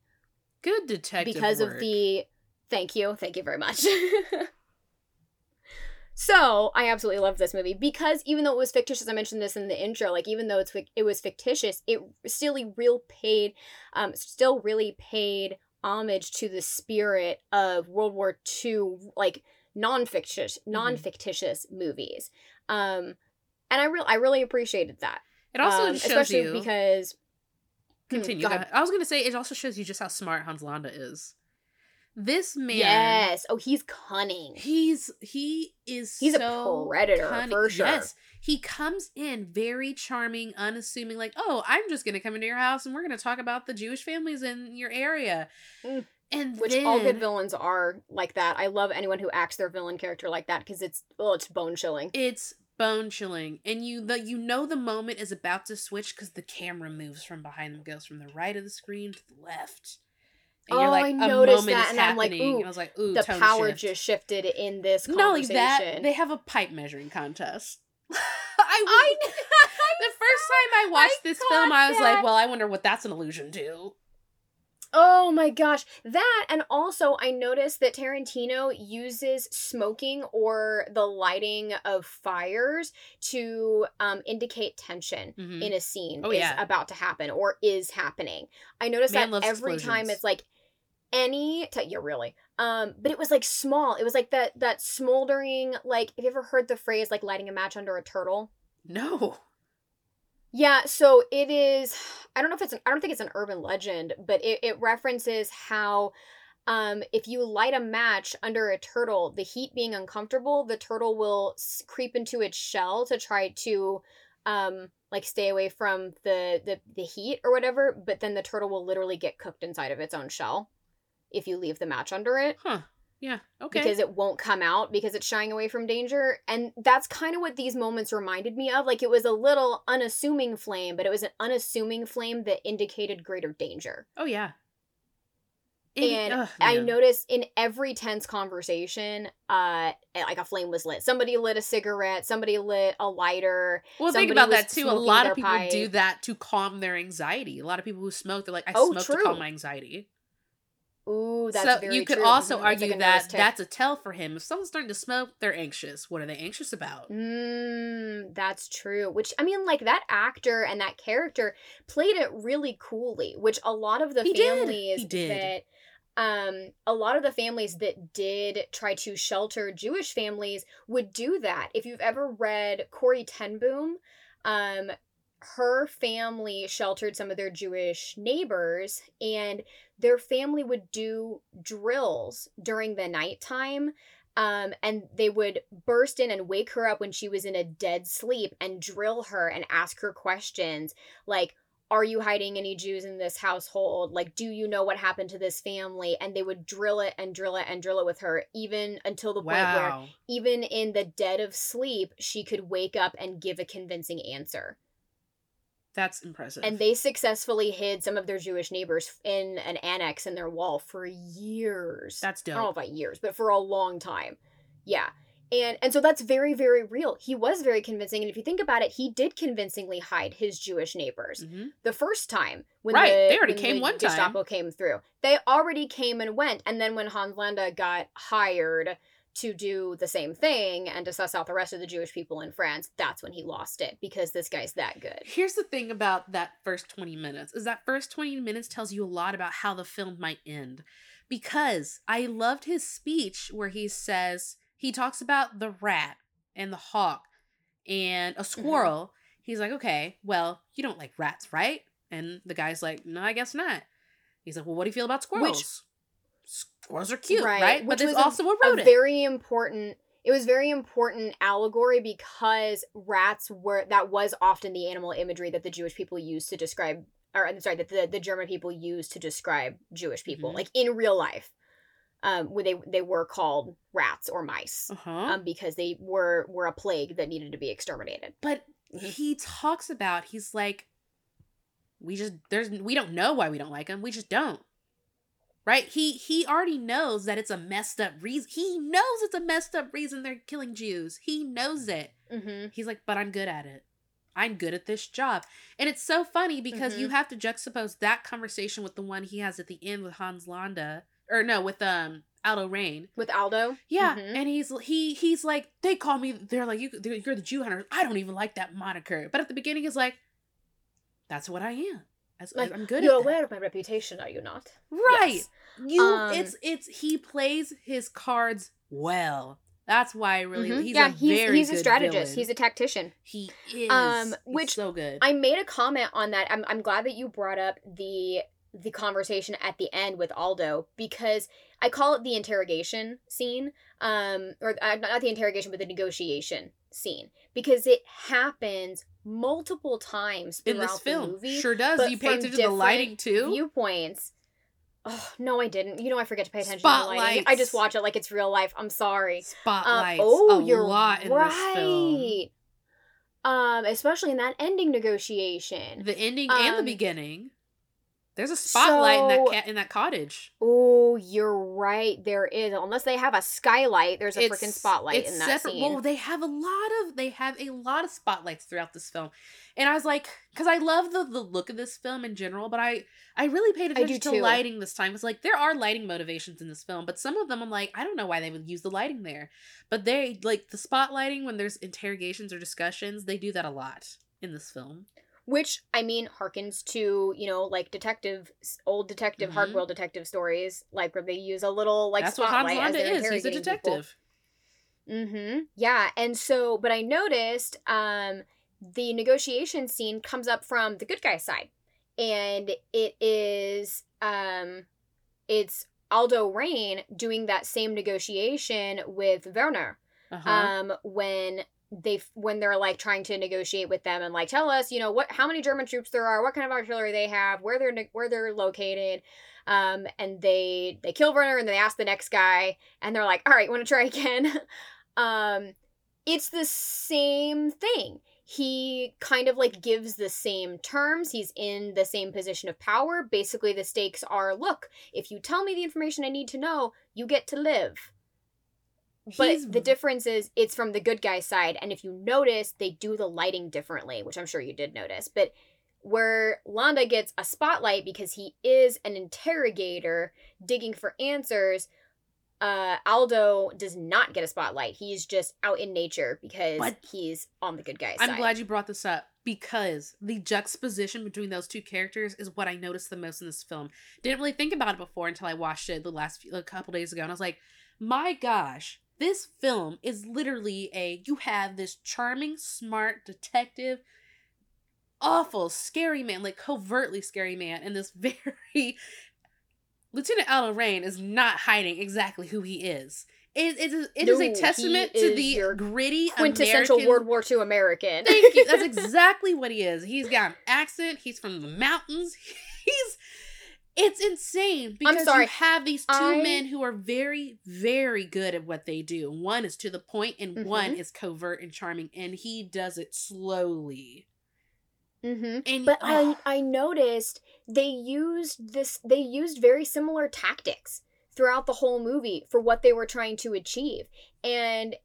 [SPEAKER 2] Good detective
[SPEAKER 1] because
[SPEAKER 2] work.
[SPEAKER 1] of the thank you thank you very much so i absolutely love this movie because even though it was fictitious i mentioned this in the intro like even though it's it was fictitious it still real paid um still really paid homage to the spirit of world war ii like non-fictitious non-fictitious movies um and i really i really appreciated that
[SPEAKER 2] It also
[SPEAKER 1] um,
[SPEAKER 2] shows
[SPEAKER 1] especially
[SPEAKER 2] you.
[SPEAKER 1] because Hmm,
[SPEAKER 2] continue.
[SPEAKER 1] go
[SPEAKER 2] go
[SPEAKER 1] ahead.
[SPEAKER 2] ahead. I was gonna say it also shows you just how smart Hans Landa is. This man.
[SPEAKER 1] yes oh he's cunning
[SPEAKER 2] He's he is
[SPEAKER 1] He's a predator,
[SPEAKER 2] cunning.
[SPEAKER 1] for sure.
[SPEAKER 2] Yes, he comes in very charming, unassuming. Like, oh, I'm just gonna come into your house and we're gonna talk about the Jewish families in your area.
[SPEAKER 1] Mm.
[SPEAKER 2] And
[SPEAKER 1] which
[SPEAKER 2] then,
[SPEAKER 1] all good villains are like that. I love anyone who acts their villain character like that because it's oh, it's bone chilling.
[SPEAKER 2] It's bone chilling, and you the you know the moment is about to switch because the camera moves from behind them, goes from the right of the screen to the left. And
[SPEAKER 1] Oh, I
[SPEAKER 2] a
[SPEAKER 1] noticed that, and I'm like, ooh,
[SPEAKER 2] I was like, ooh,
[SPEAKER 1] the power
[SPEAKER 2] shift.
[SPEAKER 1] just shifted in this
[SPEAKER 2] Not only that, they have a pipe measuring contest. I,
[SPEAKER 1] I
[SPEAKER 2] the first time I watched this
[SPEAKER 1] caught
[SPEAKER 2] film, I was
[SPEAKER 1] that.
[SPEAKER 2] like, well, I wonder what that's an allusion to.
[SPEAKER 1] Oh my gosh. That and also I noticed that Tarantino uses smoking or the lighting of fires to um, indicate tension
[SPEAKER 2] Mhm.
[SPEAKER 1] in a scene
[SPEAKER 2] Oh,
[SPEAKER 1] is
[SPEAKER 2] yeah.
[SPEAKER 1] about to happen or is happening. I noticed
[SPEAKER 2] Man
[SPEAKER 1] that every time it's like any t- yeah really um but it was like small it was like that that smoldering like have you ever heard the phrase like lighting a match under a turtle
[SPEAKER 2] No.
[SPEAKER 1] yeah, so it is. I don't know if it's. An, I don't think it's an urban legend, but it, it references how, um, if you light a match under a turtle, the heat being uncomfortable, the turtle will s- creep into its shell to try to, um, like stay away from the the the heat or whatever. But then the turtle will literally get cooked inside of its own shell, if you leave the match under it
[SPEAKER 2] Huh. Yeah. Okay.
[SPEAKER 1] because it won't come out because it's shying away from danger. And that's kind of what these moments reminded me of. Like it was a little unassuming flame, but it was an unassuming flame that indicated greater danger.
[SPEAKER 2] oh yeah. It-
[SPEAKER 1] and I noticed in every tense conversation, uh, like a flame was lit. Somebody lit a cigarette, somebody lit a lighter.
[SPEAKER 2] Well, think about that too. A lot of people do that to calm their anxiety. A lot of people who smoke, they're like, I
[SPEAKER 1] Oh,
[SPEAKER 2] smoke to calm my anxiety.
[SPEAKER 1] Ooh, that's
[SPEAKER 2] so you could
[SPEAKER 1] true.
[SPEAKER 2] also
[SPEAKER 1] Mhm,
[SPEAKER 2] argue
[SPEAKER 1] like
[SPEAKER 2] that that's a tell for him. If someone's starting to smoke, they're anxious. What are they anxious about?
[SPEAKER 1] Mm, that's true. Which I mean, like that actor and that character played it really coolly. Which a lot of the
[SPEAKER 2] He did.
[SPEAKER 1] families
[SPEAKER 2] He did.
[SPEAKER 1] that, um, a lot of the families that did try to shelter Jewish families would do that. If you've ever read Corrie ten Boom, um, her family sheltered some of their Jewish neighbors, and their family would do drills during the nighttime um, and they would burst in and wake her up when she was in a dead sleep and drill her and ask her questions like are you hiding any jews in this household? Like do you know what happened to this family? And they would drill it and drill it and drill it with her even until the point where even in the dead of sleep she could wake up and give a convincing answer
[SPEAKER 2] That's impressive.
[SPEAKER 1] and they successfully hid some of their jewish neighbors in an annex in their wall for years
[SPEAKER 2] That's dope.
[SPEAKER 1] I don't know about years, but for a long time. Yeah. And and so that's very, very real. He was very convincing. And if you think about it, he did convincingly hide his Jewish neighbors.
[SPEAKER 2] Mhm.
[SPEAKER 1] The first time when
[SPEAKER 2] Right,
[SPEAKER 1] the,
[SPEAKER 2] they already came
[SPEAKER 1] the
[SPEAKER 2] one time.
[SPEAKER 1] Gestapo came through. They already came and went. And then when Hans Landa got hired to do the same thing and to suss out the rest of the Jewish people in France, that's when he lost it because this guy's that good.
[SPEAKER 2] Here's the thing about that first 20 minutes is that first 20 minutes tells you a lot about how the film might end. Because I loved his speech where he says he talks about the rat and the hawk and a
[SPEAKER 1] Mm-hmm.
[SPEAKER 2] squirrel. He's like, "Okay, well, you don't like rats, right?" And the guy's like, "No, I guess not." He's like, "Well, what do you feel about squirrels?" Squirrels are cute, right?
[SPEAKER 1] Which
[SPEAKER 2] But there's
[SPEAKER 1] was a-
[SPEAKER 2] also a
[SPEAKER 1] a
[SPEAKER 2] rodent.
[SPEAKER 1] very important it was very important allegory because rats were that was often the animal imagery that the jewish people used to describe or I'm sorry that the, the german people used to describe jewish people
[SPEAKER 2] Mhm.
[SPEAKER 1] like in real life um, when they they were called rats or mice,
[SPEAKER 2] Uh-huh.
[SPEAKER 1] um, because they were were a plague that needed to be exterminated.
[SPEAKER 2] but
[SPEAKER 1] Mhm.
[SPEAKER 2] he talks about he's like we just there's we don't know why we don't like them We just don't. Right? He he already knows that it's a messed up reason. He knows it's a messed up reason they're killing Jews. He knows it.
[SPEAKER 1] Mm-hmm.
[SPEAKER 2] He's like, but I'm good at it. I'm good at this job. And it's so funny because you have to juxtapose that conversation with the one he has at the end with Hans Landa. Or no, with um Aldo Raine.
[SPEAKER 1] With Aldo,
[SPEAKER 2] Yeah,
[SPEAKER 1] Mhm.
[SPEAKER 2] and he's he he's like they call me. They're like you. They're, you're the Jew hunter. I don't even like that moniker. But at the beginning, he's like, that's what I am. As,
[SPEAKER 1] like
[SPEAKER 2] I'm good
[SPEAKER 1] You're
[SPEAKER 2] at that.
[SPEAKER 1] aware of my reputation, are you not?
[SPEAKER 2] right?
[SPEAKER 1] Yes.
[SPEAKER 2] You.
[SPEAKER 1] Um,
[SPEAKER 2] it's it's he plays his cards well. That's why I really
[SPEAKER 1] Mhm.
[SPEAKER 2] he's
[SPEAKER 1] yeah,
[SPEAKER 2] a
[SPEAKER 1] he's
[SPEAKER 2] very
[SPEAKER 1] he's a strategist.
[SPEAKER 2] villain.
[SPEAKER 1] He's a tactician.
[SPEAKER 2] he is
[SPEAKER 1] Um, which
[SPEAKER 2] so good.
[SPEAKER 1] I made a comment on that. I'm I'm glad that you brought up the the conversation at the end with Aldo because I call it the interrogation scene, um, or uh, not the interrogation, but the negotiation scene because it happens multiple times
[SPEAKER 2] in
[SPEAKER 1] throughout
[SPEAKER 2] this film,
[SPEAKER 1] the movie.
[SPEAKER 2] sure does. You paid attention to the lighting too.
[SPEAKER 1] Viewpoints. Oh no, I didn't. You know, I forget to pay attention to the lighting. I just watch it like it's real life. I'm sorry. Um, oh,
[SPEAKER 2] a
[SPEAKER 1] you're
[SPEAKER 2] lot in this film.
[SPEAKER 1] right. Um, especially in that ending negotiation.
[SPEAKER 2] The ending and the
[SPEAKER 1] Um,
[SPEAKER 2] beginning. There's a spotlight in that cat in that cottage.
[SPEAKER 1] Oh, you're right. There is. Unless they have a skylight, there's a freaking spotlight
[SPEAKER 2] it's
[SPEAKER 1] in that
[SPEAKER 2] separate.
[SPEAKER 1] scene.
[SPEAKER 2] Well, they have a lot of they have a lot of spotlights throughout this film, and I was like, because I love the the look of this film in general, but I I really paid attention to
[SPEAKER 1] too.
[SPEAKER 2] lighting this time. It's like there are lighting motivations in this film, but some of them I'm like, I don't know why they would use the lighting there, but they like the spotlighting when there's interrogations or discussions. They do that a lot in this film.
[SPEAKER 1] Which I mean harkens to you know like detective old detective
[SPEAKER 2] Mhm.
[SPEAKER 1] hardboiled detective stories like where they use a little like
[SPEAKER 2] That's what Hans
[SPEAKER 1] spotlight as
[SPEAKER 2] Landa
[SPEAKER 1] they're
[SPEAKER 2] is. He's a
[SPEAKER 1] people.
[SPEAKER 2] detective.
[SPEAKER 1] Mm-hmm. Yeah, and so, but I noticed um the negotiation scene comes up from the good guy side, and it is um it's Aldo Raine doing that same negotiation with Werner
[SPEAKER 2] Uh-huh.
[SPEAKER 1] um when they when they're like trying to negotiate with them and like tell us you know what how many german troops there are what kind of artillery they have where they're where they're located um and they they kill werner and they ask the next guy and they're like all right want to try again? Um it's the same thing. He kind of like gives the same terms. He's in the same position of power. Basically the stakes are look if you tell me the information i need to know you get to live but
[SPEAKER 2] He's-
[SPEAKER 1] the difference is it's from the good guy side and if you notice they do the lighting differently which i'm sure you did notice. But where landa gets a spotlight because he is an interrogator digging for answers uh aldo does not get a spotlight. He's just out in nature because
[SPEAKER 2] But-
[SPEAKER 1] he's on the good guy
[SPEAKER 2] I'm glad you brought this up because the juxtaposition between those two characters is what I noticed the most in this film. Didn't really think about it before until I watched it the last few, a couple days ago, and I was like, "My gosh, this film is literally a you have this charming, smart detective, awful, scary man, like covertly scary man, and this very Lieutenant Aldo Raine is not hiding exactly who he is." It, it is, it is
[SPEAKER 1] No,
[SPEAKER 2] a testament to the gritty
[SPEAKER 1] quintessential
[SPEAKER 2] American
[SPEAKER 1] world war ii american
[SPEAKER 2] Thank you. That's exactly what he is. He's got an accent. He's from the mountains. He's. It's insane because
[SPEAKER 1] sorry.
[SPEAKER 2] you have these two
[SPEAKER 1] I-
[SPEAKER 2] men who are very, very good at what they do. One is to the point, and one
[SPEAKER 1] Mhm.
[SPEAKER 2] is covert and charming, and he does it slowly.
[SPEAKER 1] mm-hmm.
[SPEAKER 2] And
[SPEAKER 1] But I
[SPEAKER 2] oh,
[SPEAKER 1] I noticed they used this they used very similar tactics throughout the whole movie for what they were trying to achieve. And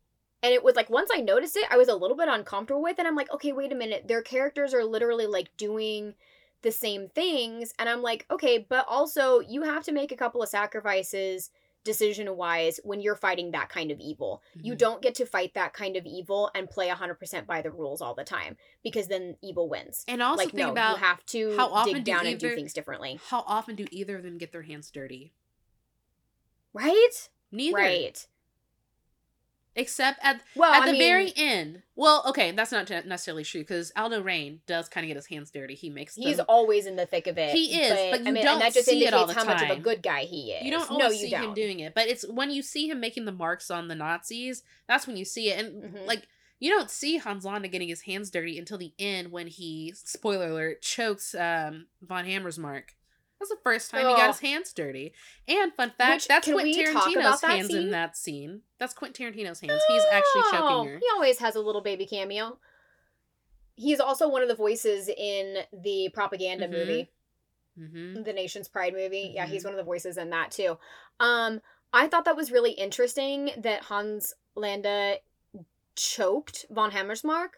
[SPEAKER 1] and it was like once I noticed it, I was a little bit uncomfortable with it. I'm like, okay, wait a minute. Their characters are literally like doing the same things and I'm like, okay, but also you have to make a couple of sacrifices decision wise when you're fighting that kind of evil. You
[SPEAKER 2] Mhm.
[SPEAKER 1] don't get to fight that kind of evil and play 100% by the rules all the time because then evil wins
[SPEAKER 2] and also
[SPEAKER 1] like
[SPEAKER 2] think
[SPEAKER 1] no,
[SPEAKER 2] about
[SPEAKER 1] you have to
[SPEAKER 2] how often
[SPEAKER 1] dig
[SPEAKER 2] do
[SPEAKER 1] down and do things differently.
[SPEAKER 2] how often do either of them get their hands dirty?
[SPEAKER 1] Right?
[SPEAKER 2] Neither.
[SPEAKER 1] Right.
[SPEAKER 2] Except at
[SPEAKER 1] Well,
[SPEAKER 2] at
[SPEAKER 1] I
[SPEAKER 2] the
[SPEAKER 1] mean,
[SPEAKER 2] very end. Well, okay, that's not necessarily true because Aldo Raine does kind of get his hands dirty. He makes
[SPEAKER 1] he's always in the thick of it.
[SPEAKER 2] He is, but you
[SPEAKER 1] I mean,
[SPEAKER 2] don't
[SPEAKER 1] and that just
[SPEAKER 2] see it
[SPEAKER 1] indicates
[SPEAKER 2] all the
[SPEAKER 1] how much of a good guy he is.
[SPEAKER 2] You don't
[SPEAKER 1] no,
[SPEAKER 2] always
[SPEAKER 1] you
[SPEAKER 2] see
[SPEAKER 1] don't.
[SPEAKER 2] him doing it, but it's when you see him making the marks on the Nazis. That's when you see it, and
[SPEAKER 1] Mhm.
[SPEAKER 2] like you don't see Hans Landa getting his hands dirty until the end when he, spoiler alert, chokes um, von Hammersmarck. That's the first time he got his hands dirty. And fun fact,
[SPEAKER 1] Which-
[SPEAKER 2] that's Quentin Tarantino's
[SPEAKER 1] that
[SPEAKER 2] hands in that scene. That's Quentin Tarantino's hands. He's actually
[SPEAKER 1] Oh,
[SPEAKER 2] choking her.
[SPEAKER 1] He always has a little baby cameo. He's also one of the voices in the propaganda
[SPEAKER 2] Mhm.
[SPEAKER 1] movie,
[SPEAKER 2] Mm-hmm.
[SPEAKER 1] the Nation's Pride movie. Yeah, he's
[SPEAKER 2] Mhm.
[SPEAKER 1] one of the voices in that too. Um, I thought that was really interesting that Hans Landa choked von Hammersmarck.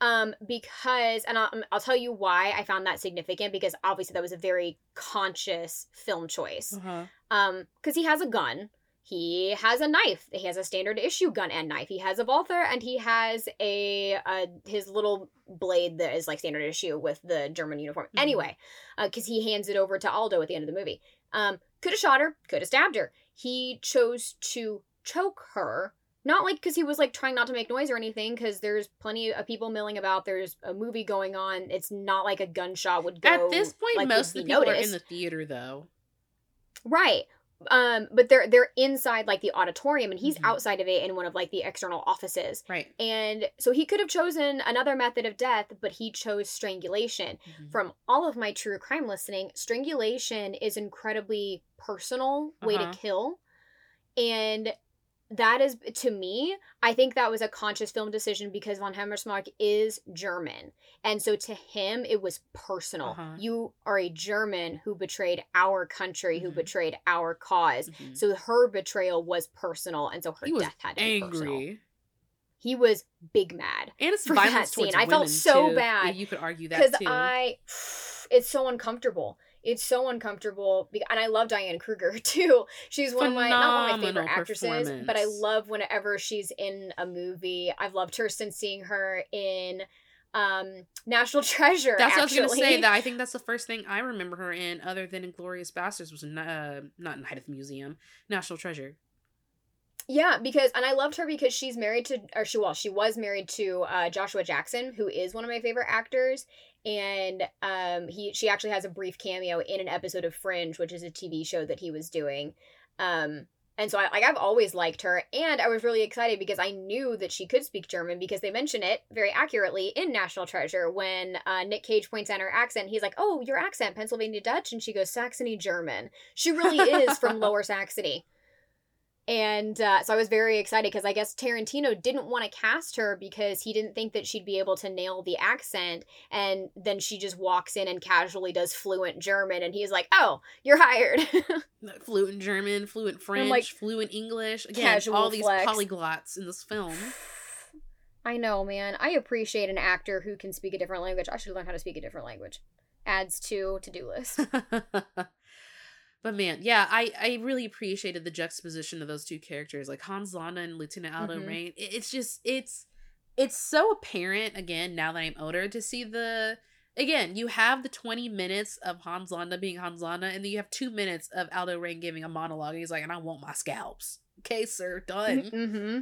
[SPEAKER 1] Um, because, and I'll, I'll tell you why I found that significant because obviously that was a very conscious film choice.
[SPEAKER 2] Uh-huh.
[SPEAKER 1] Um, because he has a gun, he has a knife, he has a standard issue gun and knife, he has a Walther, and he has a, uh his little blade that is like standard issue with the German uniform.
[SPEAKER 2] Mhm.
[SPEAKER 1] Anyway, because he hands it over to Aldo at the end of the movie. Um, could have shot her, could have stabbed her. He chose to choke her. Not like because he was like trying not to make noise or anything, because there's plenty of people milling about. There's a movie going on. It's not like a gunshot would go.
[SPEAKER 2] At this point,
[SPEAKER 1] like,
[SPEAKER 2] most of the people are in the theater, though.
[SPEAKER 1] Right. Um, but they're they're inside like the auditorium and he's
[SPEAKER 2] Mhm.
[SPEAKER 1] outside of it in one of like the external offices.
[SPEAKER 2] Right.
[SPEAKER 1] And so he could have chosen another method of death, but he chose strangulation.
[SPEAKER 2] Mhm.
[SPEAKER 1] From all of my true crime listening, strangulation is incredibly personal way
[SPEAKER 2] Uh-huh.
[SPEAKER 1] to kill. And that is to me, I think that was a conscious film decision because von Hammersmarck is German. And so to him it was personal.
[SPEAKER 2] Uh-huh.
[SPEAKER 1] You are a German who betrayed our country, who
[SPEAKER 2] Mhm.
[SPEAKER 1] betrayed our cause.
[SPEAKER 2] Mhm.
[SPEAKER 1] So her betrayal was personal and so her
[SPEAKER 2] He
[SPEAKER 1] death had to be personal. He was big mad.
[SPEAKER 2] And it's
[SPEAKER 1] for that scene. I felt so
[SPEAKER 2] too.
[SPEAKER 1] bad.
[SPEAKER 2] Yeah, You could argue that
[SPEAKER 1] because. I, it's so uncomfortable. It's so uncomfortable, and I love Diane Kruger too. She's one of my not one of my favorite actresses, but I love whenever she's in a movie. I've loved her since seeing her in um National Treasure.
[SPEAKER 2] That's what I was gonna say. That I think that's the first thing I remember her in, other than Inglourious Basterds, was uh, not Night at the Museum, National Treasure.
[SPEAKER 1] Yeah, because and I loved her because she's married to or she well, she was married to uh Joshua Jackson, who is one of my favorite actors. And um he she actually has a brief cameo in an episode of Fringe, which is a TV show that he was doing. Um and so I like I've always liked her and I was really excited because I knew that she could speak German because they mention it very accurately in National Treasure when uh, Nick Cage points out her accent. He's like, "Oh, your accent, Pennsylvania Dutch," and she goes, "Saxony German." She really is from Lower Saxony. And uh, so I was very excited because I guess Tarantino didn't want to cast her because he didn't think that she'd be able to nail the accent. And then she just walks in and casually does fluent German. And he's like, oh, you're hired.
[SPEAKER 2] Fluent German, fluent French,
[SPEAKER 1] like,
[SPEAKER 2] fluent English. Again, all these
[SPEAKER 1] flex.
[SPEAKER 2] polyglots in this film.
[SPEAKER 1] I know, man. I appreciate an actor who can speak a different language. I should learn how to speak a different language. Adds to to do list.
[SPEAKER 2] but man, yeah, I I really appreciated the juxtaposition of those two characters, like Hans Landa and Lieutenant Aldo
[SPEAKER 1] Mhm.
[SPEAKER 2] Raine. It- It's just it's it's so apparent again now that I'm older to see the again you have the 20 minutes of Hans Landa being Hans Landa, and then you have two minutes of Aldo Raine giving a monologue. And he's like, "And I want my scalps." Okay, sir, done.
[SPEAKER 1] mm-hmm.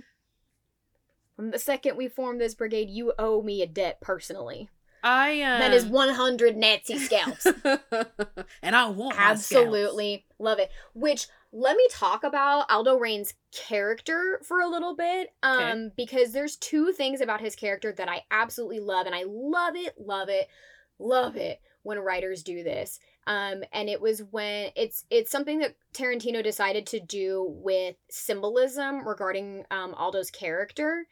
[SPEAKER 1] From the second we formed this brigade, you owe me a debt personally.
[SPEAKER 2] I uh,
[SPEAKER 1] that is 100 Nazi scalps.
[SPEAKER 2] and I want.
[SPEAKER 1] Absolutely love it. Which let me talk about Aldo Raine's character for a little bit, um,
[SPEAKER 2] Okay.
[SPEAKER 1] because there's two things about his character that I absolutely love, and I love it, love it, love it when writers do this. Um, and it was when it's it's something that Tarantino decided to do with symbolism regarding um, Aldo's character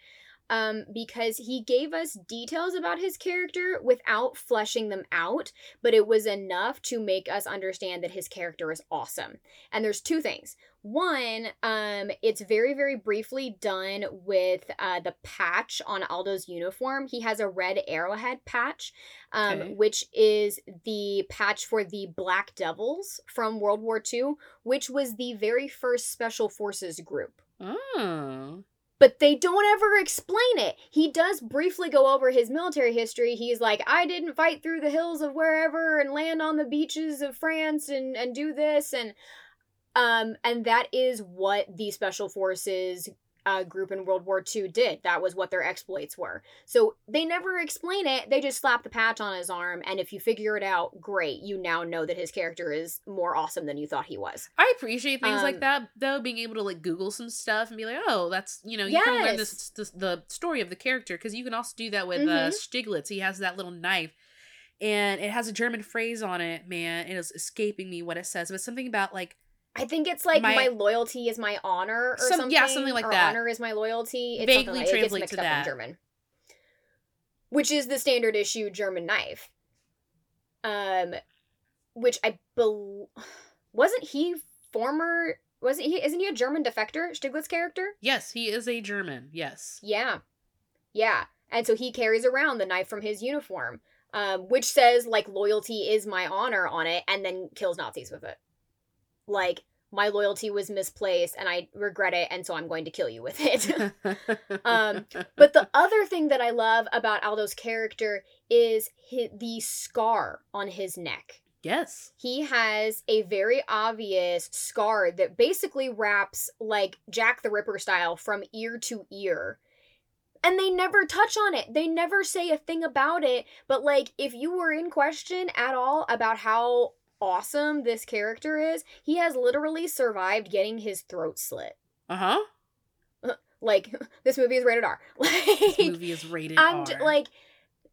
[SPEAKER 1] um, because he gave us details about his character without fleshing them out, but it was enough to make us understand that his character is awesome. And there's two things. One, um, it's very, very briefly done with uh, the patch on Aldo's uniform. He has a red arrowhead patch, um,
[SPEAKER 2] Okay.
[SPEAKER 1] which is the patch for the Black Devils from World War II, which was the very first special forces group
[SPEAKER 2] Oh.
[SPEAKER 1] But they don't ever explain it. He does briefly go over his military history. He's like, I didn't fight through the hills of wherever and land on the beaches of France and and do this and um and that is what the special forces uh, group in World War II did. That was what their exploits were. So they never explain it. They just slap the patch on his arm, and if you figure it out, great. You now know that his character is more awesome than you thought he was.
[SPEAKER 2] I appreciate things
[SPEAKER 1] Um,
[SPEAKER 2] like that though, being able to like Google some stuff and be like, oh, that's you know, you can learn this, this the story of the character because you can also do that with uh
[SPEAKER 1] Mhm.
[SPEAKER 2] Stiglitz. He has that little knife, and it has a German phrase on it. Man, it is escaping me what it says, but something about like
[SPEAKER 1] I think it's like my,
[SPEAKER 2] My-
[SPEAKER 1] loyalty is my honor or
[SPEAKER 2] Some-
[SPEAKER 1] something.
[SPEAKER 2] yeah, something like that.
[SPEAKER 1] Honor is my loyalty. It's
[SPEAKER 2] Vaguely
[SPEAKER 1] like, it
[SPEAKER 2] translate
[SPEAKER 1] mixed
[SPEAKER 2] to that.
[SPEAKER 1] in German, which is the standard issue German knife. Um, which I believe wasn't he former wasn't he isn't he a German defector Stiglitz character?
[SPEAKER 2] yes, he is a German. Yes.
[SPEAKER 1] Yeah, yeah, and so he carries around the knife from his uniform, um, which says like loyalty is my honor on it, and then kills Nazis with it. Like my loyalty was misplaced, and I regret it, and so I'm going to kill you with it. Um, But the other thing that I love about Aldo's character is hi the scar on his neck.
[SPEAKER 2] yes.
[SPEAKER 1] He has a very obvious scar that basically wraps like Jack the Ripper style from ear to ear. And they never touch on it. They never say a thing about it. But like if you were in question at all about how awesome this character is, he has literally survived getting his throat slit.
[SPEAKER 2] Uh huh.
[SPEAKER 1] Like this movie is rated R. Like This
[SPEAKER 2] movie is rated
[SPEAKER 1] I'm like,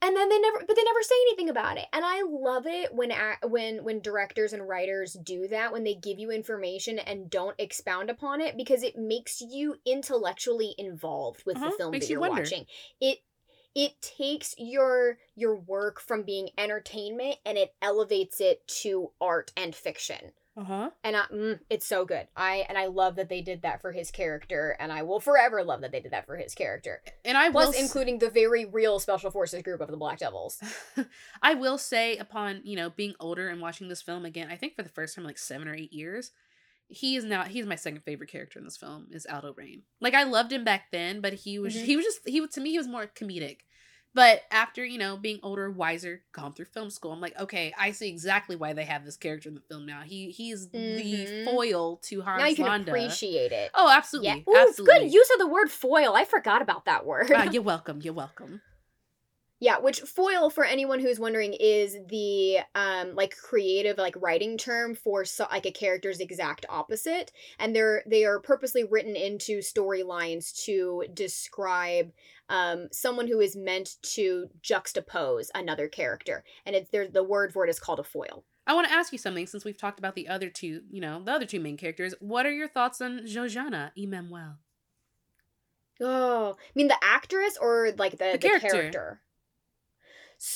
[SPEAKER 1] and then they never, but they never say anything about it. And I love it when when when directors and writers do that when they give you information and don't expound upon it because it makes you intellectually involved with
[SPEAKER 2] Uh-huh,
[SPEAKER 1] the film
[SPEAKER 2] makes
[SPEAKER 1] that
[SPEAKER 2] you
[SPEAKER 1] you're
[SPEAKER 2] wonder.
[SPEAKER 1] watching. It it takes your your work from being entertainment and it elevates it to art and fiction
[SPEAKER 2] uh huh.
[SPEAKER 1] and I, mm, it's so good. I and I love that they did that for his character, and I will forever love that they did that for his character.
[SPEAKER 2] And I was
[SPEAKER 1] including the very real special forces group of the Black Devils.
[SPEAKER 2] I will say, upon you know being older and watching this film again, I think for the first time like seven or eight years, he is now he's my second favorite character in this film is Aldo Raine. Like I loved him back then, but he was
[SPEAKER 1] Mhm.
[SPEAKER 2] he was just he to me he was more comedic. But after you know being older, wiser, gone through film school, I'm like, okay, I see exactly why they have this character in the film now. He he's the
[SPEAKER 1] Mhm.
[SPEAKER 2] foil to Hans
[SPEAKER 1] now you can
[SPEAKER 2] Landa.
[SPEAKER 1] appreciate it.
[SPEAKER 2] Oh, absolutely,
[SPEAKER 1] yeah, Ooh,
[SPEAKER 2] absolutely.
[SPEAKER 1] good use of the word foil. I forgot about that word.
[SPEAKER 2] Ah, you're welcome. You're welcome.
[SPEAKER 1] Yeah, which foil for anyone who's wondering is the um like creative like writing term for so, like a character's exact opposite and they're they are purposely written into storylines to describe um someone who is meant to juxtapose another character and it's there the word for it is called a foil.
[SPEAKER 2] I want to ask you something since we've talked about the other two, you know, the other two main characters. What are your thoughts on Shoshana Emmanuelle?
[SPEAKER 1] Oh, I mean the actress or like the,
[SPEAKER 2] The
[SPEAKER 1] the,
[SPEAKER 2] character.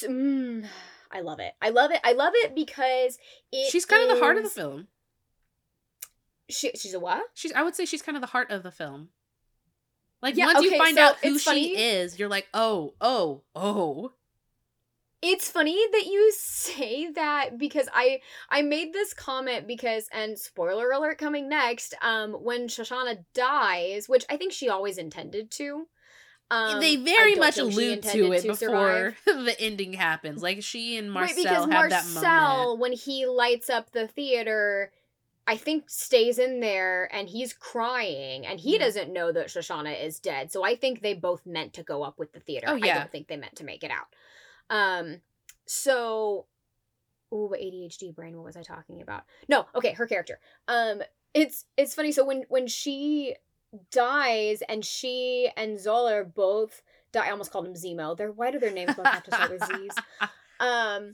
[SPEAKER 1] Mm, I love it. I love it. I love it because it
[SPEAKER 2] she's kind of the heart of the film.
[SPEAKER 1] She, she's a what?
[SPEAKER 2] She's I would say she's kind of the heart of the film. Like
[SPEAKER 1] Yeah,
[SPEAKER 2] once you find
[SPEAKER 1] so
[SPEAKER 2] out who she
[SPEAKER 1] funny.
[SPEAKER 2] is, you're like, "Oh, oh, oh."
[SPEAKER 1] It's funny that you say that because I I made this comment because and spoiler alert coming next um when Shoshana dies which I think she always intended to um
[SPEAKER 2] they very much allude to it
[SPEAKER 1] to
[SPEAKER 2] before the ending happens. Like she and Marcel
[SPEAKER 1] right because
[SPEAKER 2] have that
[SPEAKER 1] Marcel
[SPEAKER 2] moment.
[SPEAKER 1] when he lights up the theater I think stays in there and he's crying and he
[SPEAKER 2] Mhm.
[SPEAKER 1] doesn't know that Shoshana is dead. So I think they both meant to go up with the theater.
[SPEAKER 2] Oh,
[SPEAKER 1] I don't think they meant to make it out. Um so Ooh, ADHD brain, what was I talking about? No, okay, her character. Um it's it's funny so when when she dies and she and Zoller both die I almost called him Zemo. They're why do their names both have to start with Z's? um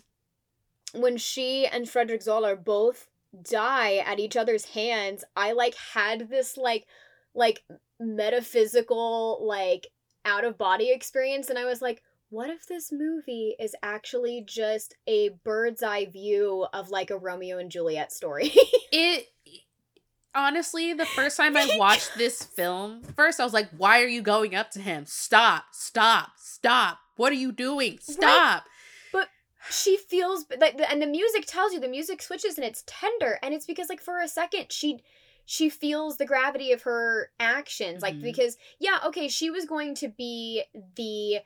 [SPEAKER 1] when she and Frederick Zoller both die at each other's hands, I like had this like like metaphysical like out of body experience and I was like what if this movie is actually just a bird's eye view of like a Romeo and Juliet story?
[SPEAKER 2] it honestly the first time i watched this film first i was like why are you going up to him? Stop stop stop. What are you doing? Stop.
[SPEAKER 1] But she feels like and the music tells you the music switches and it's tender and it's because like for a second she she feels the gravity of her actions like
[SPEAKER 2] Mhm.
[SPEAKER 1] because yeah okay she was going to be the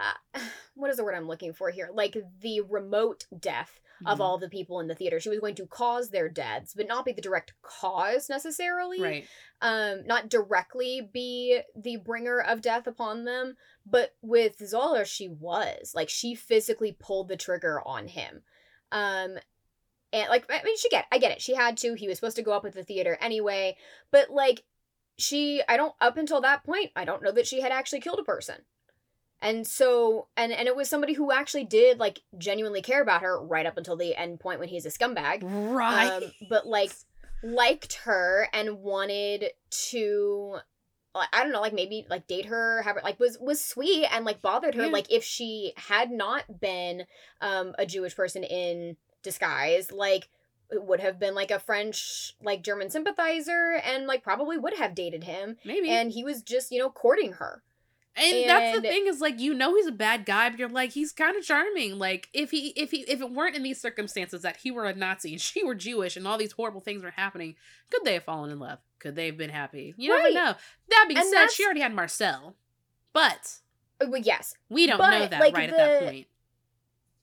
[SPEAKER 1] uh, what is the word i'm looking for here? Like the remote death of
[SPEAKER 2] Mhm.
[SPEAKER 1] all the people in the theater. She was going to cause their deaths but not be the direct cause necessarily.
[SPEAKER 2] Right.
[SPEAKER 1] Um not directly be the bringer of death upon them but with Zoller she was. Like she physically pulled the trigger on him. Um and like I mean she get I get it. She had to. He was supposed to go up with the theater anyway. But like she I don't up until that point I don't know that she had actually killed a person and so and and it was somebody who actually did like genuinely care about her right up until the end point when he's a scumbag
[SPEAKER 2] Right.
[SPEAKER 1] um, but like liked her and wanted to I don't know, like maybe like date her, have her like was was sweet and like bothered her.
[SPEAKER 2] Yeah.
[SPEAKER 1] Like if she had not been um a Jewish person in disguise, like it would have been like a French like German sympathizer and like probably would have dated him.
[SPEAKER 2] Maybe.
[SPEAKER 1] And he was just, you know, courting her.
[SPEAKER 2] And, that's the thing is like you know he's a bad guy, but you're like he's kind of charming. Like if he if he if it weren't in these circumstances that he were a Nazi and she were Jewish and all these horrible things were happening, could they have fallen in love? Could they have been happy? You
[SPEAKER 1] Right.
[SPEAKER 2] never know. That being
[SPEAKER 1] And
[SPEAKER 2] said, she already had Marcel, but
[SPEAKER 1] Uh, Well, yes,
[SPEAKER 2] we don't
[SPEAKER 1] But,
[SPEAKER 2] know that
[SPEAKER 1] like,
[SPEAKER 2] right at that point.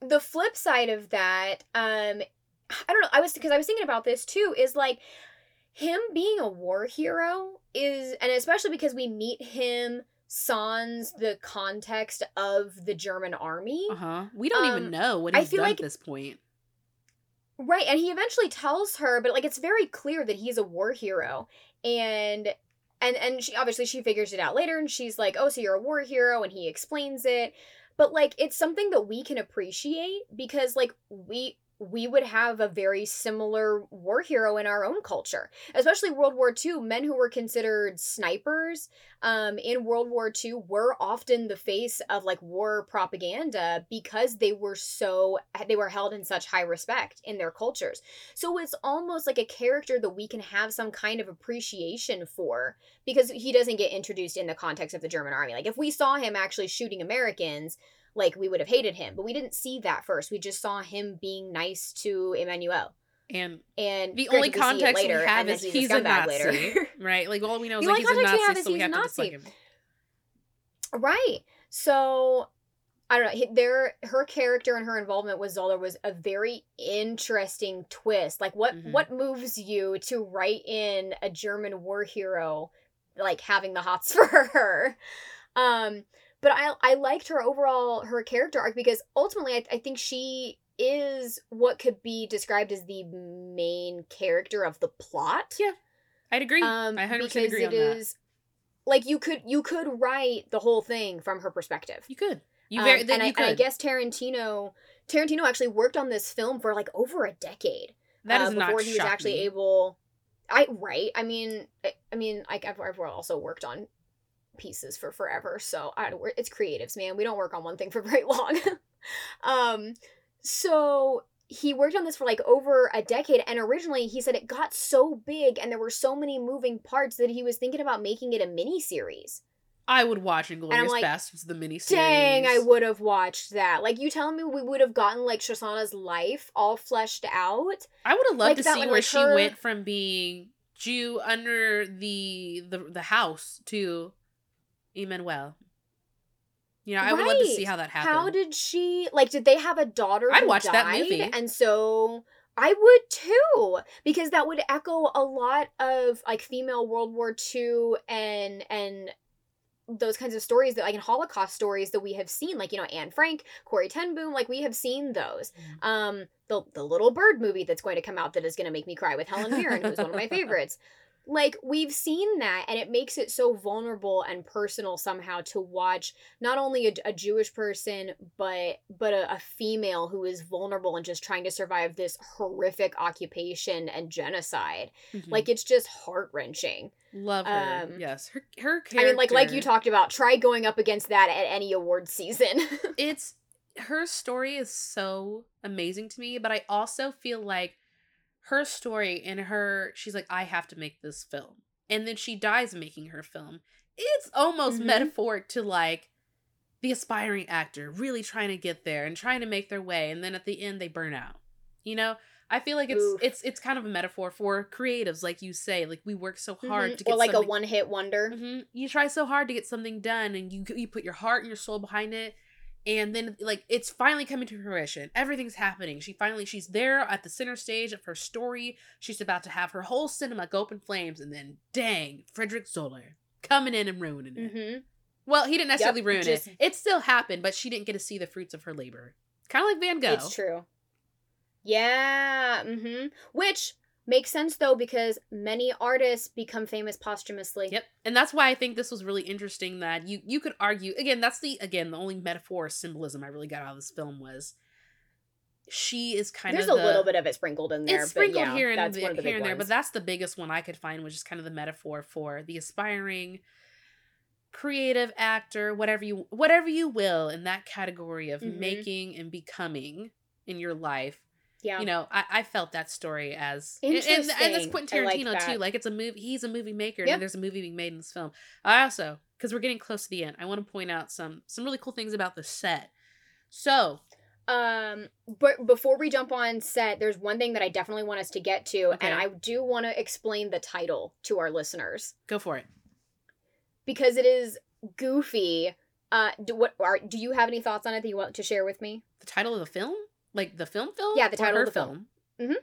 [SPEAKER 1] the flip side of that um i don't know i was because i was thinking about this too is like him being a war hero is and especially because we meet him sans the context of the german army
[SPEAKER 2] Uh huh. We don't even
[SPEAKER 1] um,
[SPEAKER 2] know what
[SPEAKER 1] I
[SPEAKER 2] he's
[SPEAKER 1] feel
[SPEAKER 2] done
[SPEAKER 1] like-
[SPEAKER 2] at this point.
[SPEAKER 1] right and he eventually tells her but like it's very clear that he's a war hero and and and she obviously she figures it out later and she's like oh so you're a war hero and he explains it but like it's something that we can appreciate because like we we would have a very similar war hero in our own culture especially world war ii men who were considered snipers um, in world war ii were often the face of like war propaganda because they were so they were held in such high respect in their cultures. So it's almost like a character that we can have some kind of appreciation for because he doesn't get introduced in the context of the german army. Like if we saw him actually shooting americans like we would have hated him but we didn't see that first we just saw him being nice to Emmanuelle
[SPEAKER 2] And
[SPEAKER 1] and
[SPEAKER 2] The only
[SPEAKER 1] we see it
[SPEAKER 2] context we have is he's a Nazi. right, like all we know is
[SPEAKER 1] The
[SPEAKER 2] like
[SPEAKER 1] only
[SPEAKER 2] he's a Nazi,
[SPEAKER 1] have is
[SPEAKER 2] so we
[SPEAKER 1] he's
[SPEAKER 2] have
[SPEAKER 1] a
[SPEAKER 2] to dislike him.
[SPEAKER 1] Right. So I don't know. he- Their her character and her involvement with Zoller was a very interesting twist. Like what
[SPEAKER 2] Mhm.
[SPEAKER 1] what moves you to write in a German war hero like having the hots for her? Um but I I liked her overall her character arc because ultimately I, I think she is what could be described as the main character of the plot.
[SPEAKER 2] Yeah, I'd agree.
[SPEAKER 1] Um,
[SPEAKER 2] I 100%
[SPEAKER 1] because
[SPEAKER 2] agree
[SPEAKER 1] it
[SPEAKER 2] on that.
[SPEAKER 1] is like you could you could write the whole thing from her perspective.
[SPEAKER 2] You could. You
[SPEAKER 1] Um, and,
[SPEAKER 2] then
[SPEAKER 1] I,
[SPEAKER 2] you
[SPEAKER 1] and. I guess Tarantino Tarantino actually worked on this film for like over a decade.
[SPEAKER 2] that is
[SPEAKER 1] uh,
[SPEAKER 2] not
[SPEAKER 1] before he was actually
[SPEAKER 2] me.
[SPEAKER 1] able. I right. I mean, I, I mean, like I've, I've also worked on pieces for forever, so I don't. It's creatives, man. We don't work on one thing for very long. um, so he worked on this for like over a decade, and originally he said it got so big and there were so many moving parts that he was thinking about making it a mini series.
[SPEAKER 2] I would watch Inglourious
[SPEAKER 1] like,
[SPEAKER 2] Basterds the miniseries.
[SPEAKER 1] Dang, I would have watched that. Like you telling me we would have gotten like Shoshana's life all fleshed out.
[SPEAKER 2] I would have loved
[SPEAKER 1] like
[SPEAKER 2] to see
[SPEAKER 1] one,
[SPEAKER 2] where
[SPEAKER 1] like
[SPEAKER 2] she
[SPEAKER 1] her-
[SPEAKER 2] went from being Jew under the the the house to Emmanuelle. You know, I would love to see how that happened.
[SPEAKER 1] How did she like? Did they have a daughter?
[SPEAKER 2] I'd watch that movie.
[SPEAKER 1] and so I would too, because that would echo a lot of like female World War II and and those kinds of stories that like in Holocaust stories that we have seen, like you know Anne Frank, Corrie ten Boom, like we have seen those.
[SPEAKER 2] Mhm.
[SPEAKER 1] Um, the the Little Bird movie that's going to come out that is going to make me cry with Helen Mirren, who's one of my favorites. Like we've seen that, and it makes it so vulnerable and personal somehow to watch not only a, a Jewish person, but but a, a female who is vulnerable and just trying to survive this horrific occupation and genocide.
[SPEAKER 2] Mhm.
[SPEAKER 1] Like it's just heart wrenching.
[SPEAKER 2] love her.
[SPEAKER 1] um,
[SPEAKER 2] yes, her her character.
[SPEAKER 1] I mean, like like you talked about, try going up against that at any award season.
[SPEAKER 2] it's her story is so amazing to me, but I also feel like her story and her she's like I have to make this film. And then she dies making her film. It's almost
[SPEAKER 1] Mhm.
[SPEAKER 2] metaphoric to like the aspiring actor really trying to get there and trying to make their way and then at the end they burn out. You know? I feel like it's
[SPEAKER 1] Oof.
[SPEAKER 2] it's it's kind of a metaphor for creatives like you say like we work so hard
[SPEAKER 1] Mhm.
[SPEAKER 2] to get
[SPEAKER 1] or like a one hit wonder.
[SPEAKER 2] hmm You try so hard to get something done, and you you put your heart and your soul behind it, and then like it's finally coming to fruition. Everything's happening. She finally she's there at the center stage of her story. She's about to have her whole cinema go up in flames, and then dang, Frederick Zoller coming in and ruining it.
[SPEAKER 1] Mm-hmm.
[SPEAKER 2] Well, he didn't necessarily ruin
[SPEAKER 1] just-
[SPEAKER 2] it. It still happened, but she didn't get to see the fruits of her labor. Kind of like Van Gogh.
[SPEAKER 1] It's true. Yeah. Mm-hmm. Which Makes sense though because many artists become famous posthumously.
[SPEAKER 2] Yep. And that's why I think this was really interesting that you you could argue again, that's the again, the only metaphor or symbolism I really got out of this film was she is kind
[SPEAKER 1] There's
[SPEAKER 2] of
[SPEAKER 1] There's
[SPEAKER 2] a
[SPEAKER 1] little bit of it sprinkled in there.
[SPEAKER 2] it's sprinkled
[SPEAKER 1] but yeah,
[SPEAKER 2] here and,
[SPEAKER 1] that's
[SPEAKER 2] the-
[SPEAKER 1] the
[SPEAKER 2] here and there, but that's the biggest one I could find, which is kind of the metaphor for the aspiring creative actor, whatever you whatever you will, in that category of
[SPEAKER 1] Mhm.
[SPEAKER 2] making and becoming in your life.
[SPEAKER 1] Yeah.
[SPEAKER 2] You know, I, I felt that story as and, and, and that's Quentin
[SPEAKER 1] I like
[SPEAKER 2] Tarantino too. Like it's a movie. He's a movie maker,
[SPEAKER 1] Yeah.
[SPEAKER 2] and there's a movie being made in this film. I also, because we're getting close to the end, I want to point out some some really cool things about the set. So
[SPEAKER 1] Um, but before we jump on set, there's one thing that I definitely want us to get to,
[SPEAKER 2] Okay.
[SPEAKER 1] and I do want to explain the title to our listeners
[SPEAKER 2] go for it.
[SPEAKER 1] because it is goofy. Uh, do what? Are, do you have any thoughts on it that you want to share with me?
[SPEAKER 2] The title of the film, like the film, film,
[SPEAKER 1] Yeah, the title of the film. mm-hmm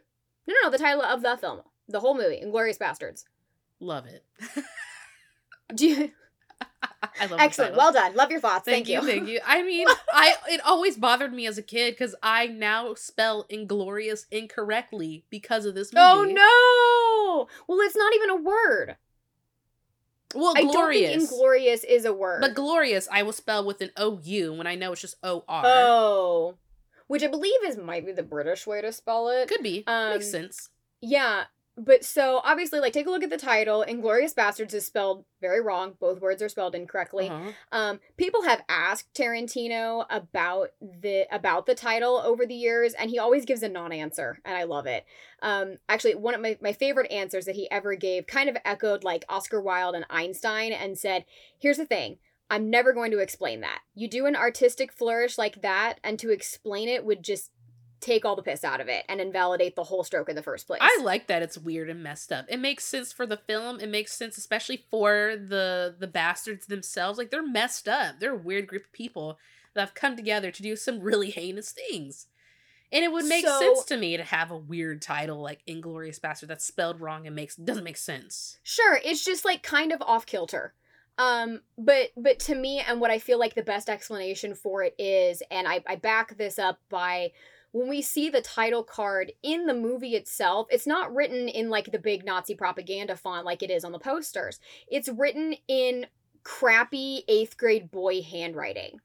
[SPEAKER 1] No, no, no. The title of the film, the whole movie, Inglourious Basterds.
[SPEAKER 2] Love it.
[SPEAKER 1] Do you?
[SPEAKER 2] I love.
[SPEAKER 1] Excellent. Well done. Love your thoughts.
[SPEAKER 2] Thank, you, thank you. I mean, I it always bothered me as a kid because I now spell inglorious incorrectly because of this movie.
[SPEAKER 1] Oh no! Well, it's not even a word.
[SPEAKER 2] Well,
[SPEAKER 1] I don't think inglorious is a word.
[SPEAKER 2] But glorious, I will spell with an O U when I know it's just O R.
[SPEAKER 1] oh, which I believe is might be the British way to spell it.
[SPEAKER 2] Could be.
[SPEAKER 1] Um,
[SPEAKER 2] Makes sense.
[SPEAKER 1] Yeah, but so obviously, like, take a look at the title. Inglourious Basterds is spelled very wrong. Both words are spelled incorrectly.
[SPEAKER 2] Uh-huh.
[SPEAKER 1] Um, people have asked Tarantino about the about the title over the years, and he always gives a non-answer, and I love it. Um, actually, one of my, my favorite answers that he ever gave kind of echoed like Oscar Wilde and Einstein, and said, "Here's the thing." I'm never going to explain that. You do an artistic flourish like that, and to explain it would just take all the piss out of it and invalidate the whole stroke in the first place.
[SPEAKER 2] I like that it's weird and messed up. It makes sense for the film. It makes sense especially for the the bastards themselves. Like they're messed up. They're a weird group of people that have come together to do some really heinous things. And it would make
[SPEAKER 1] So-
[SPEAKER 2] sense to me to have a weird title like Inglourious Basterd that's spelled wrong and makes doesn't make sense.
[SPEAKER 1] Sure, it's just like kind of off kilter. Um, but but to me, and what I feel like the best explanation for it is, and I, I back this up by when we see the title card in the movie itself, it's not written in like the big Nazi propaganda font like it is on the posters. It's written in crappy eighth grade boy handwriting.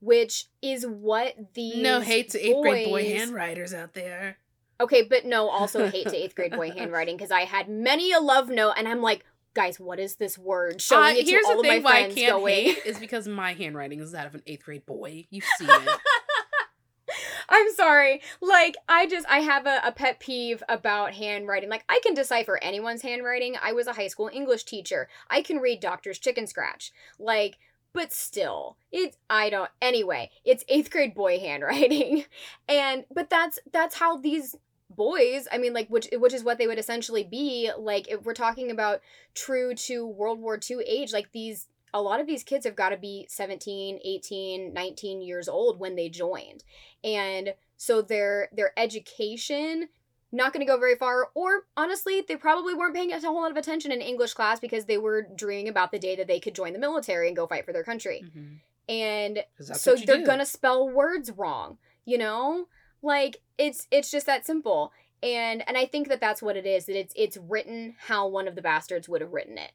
[SPEAKER 1] Which is what the
[SPEAKER 2] no hate to eighth grade boy
[SPEAKER 1] boys-
[SPEAKER 2] handwriters out there.
[SPEAKER 1] Okay, but no, also hate to eighth grade boy handwriting because I had many a love note, and I'm like, guys, what is this word? Showing
[SPEAKER 2] Uh,
[SPEAKER 1] it to
[SPEAKER 2] here's
[SPEAKER 1] all
[SPEAKER 2] the
[SPEAKER 1] of my
[SPEAKER 2] thing why I
[SPEAKER 1] friends
[SPEAKER 2] can't
[SPEAKER 1] going.
[SPEAKER 2] is because my handwriting is that of an eighth grade boy. You've seen it.
[SPEAKER 1] I'm sorry. Like, I just I have a, a pet peeve about handwriting. Like, I can decipher anyone's handwriting. I was a high school English teacher. I can read Doctor's Chicken Scratch. Like, but still, it I don't. Anyway, it's eighth grade boy handwriting, and but that's that's how these boys i mean like which which is what they would essentially be like if we're talking about true to world war ii age like these a lot of these kids have got to be 17 18 19 years old when they joined. And so their their education not going to go very far or honestly they probably weren't paying a whole lot of attention in english class because they were dreaming about the day that they could join the military and go fight for their country.
[SPEAKER 2] Mhm.
[SPEAKER 1] and so they're gonna spell words wrong you know like it's it's just that simple. And and i think that that's what it is that it's it's written how one of the bastards would have written it.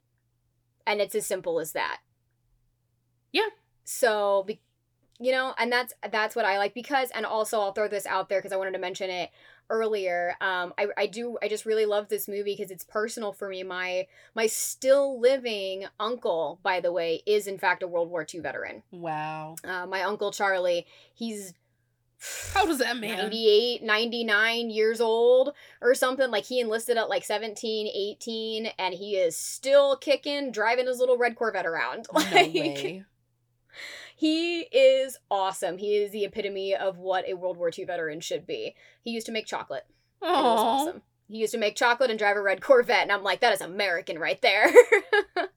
[SPEAKER 1] And it's as simple as that.
[SPEAKER 2] Yeah.
[SPEAKER 1] so be, you know and that's that's what i like because and also i'll throw this out there because i wanted to mention it earlier. Um i i do i just really love this movie because it's personal for me. My my still living uncle by the way is in fact a world war ii veteran.
[SPEAKER 2] Wow.
[SPEAKER 1] uh, my uncle charlie he's
[SPEAKER 2] How does that man?
[SPEAKER 1] 98 99 years old or something. Like he enlisted at like 17 18 and he is still kicking driving his little red corvette around.
[SPEAKER 2] No way.
[SPEAKER 1] he is awesome. He is the epitome of what a world war ii veteran should be. He used to make chocolate. It was awesome. He used to make chocolate and drive a red corvette and i'm like that is american right there.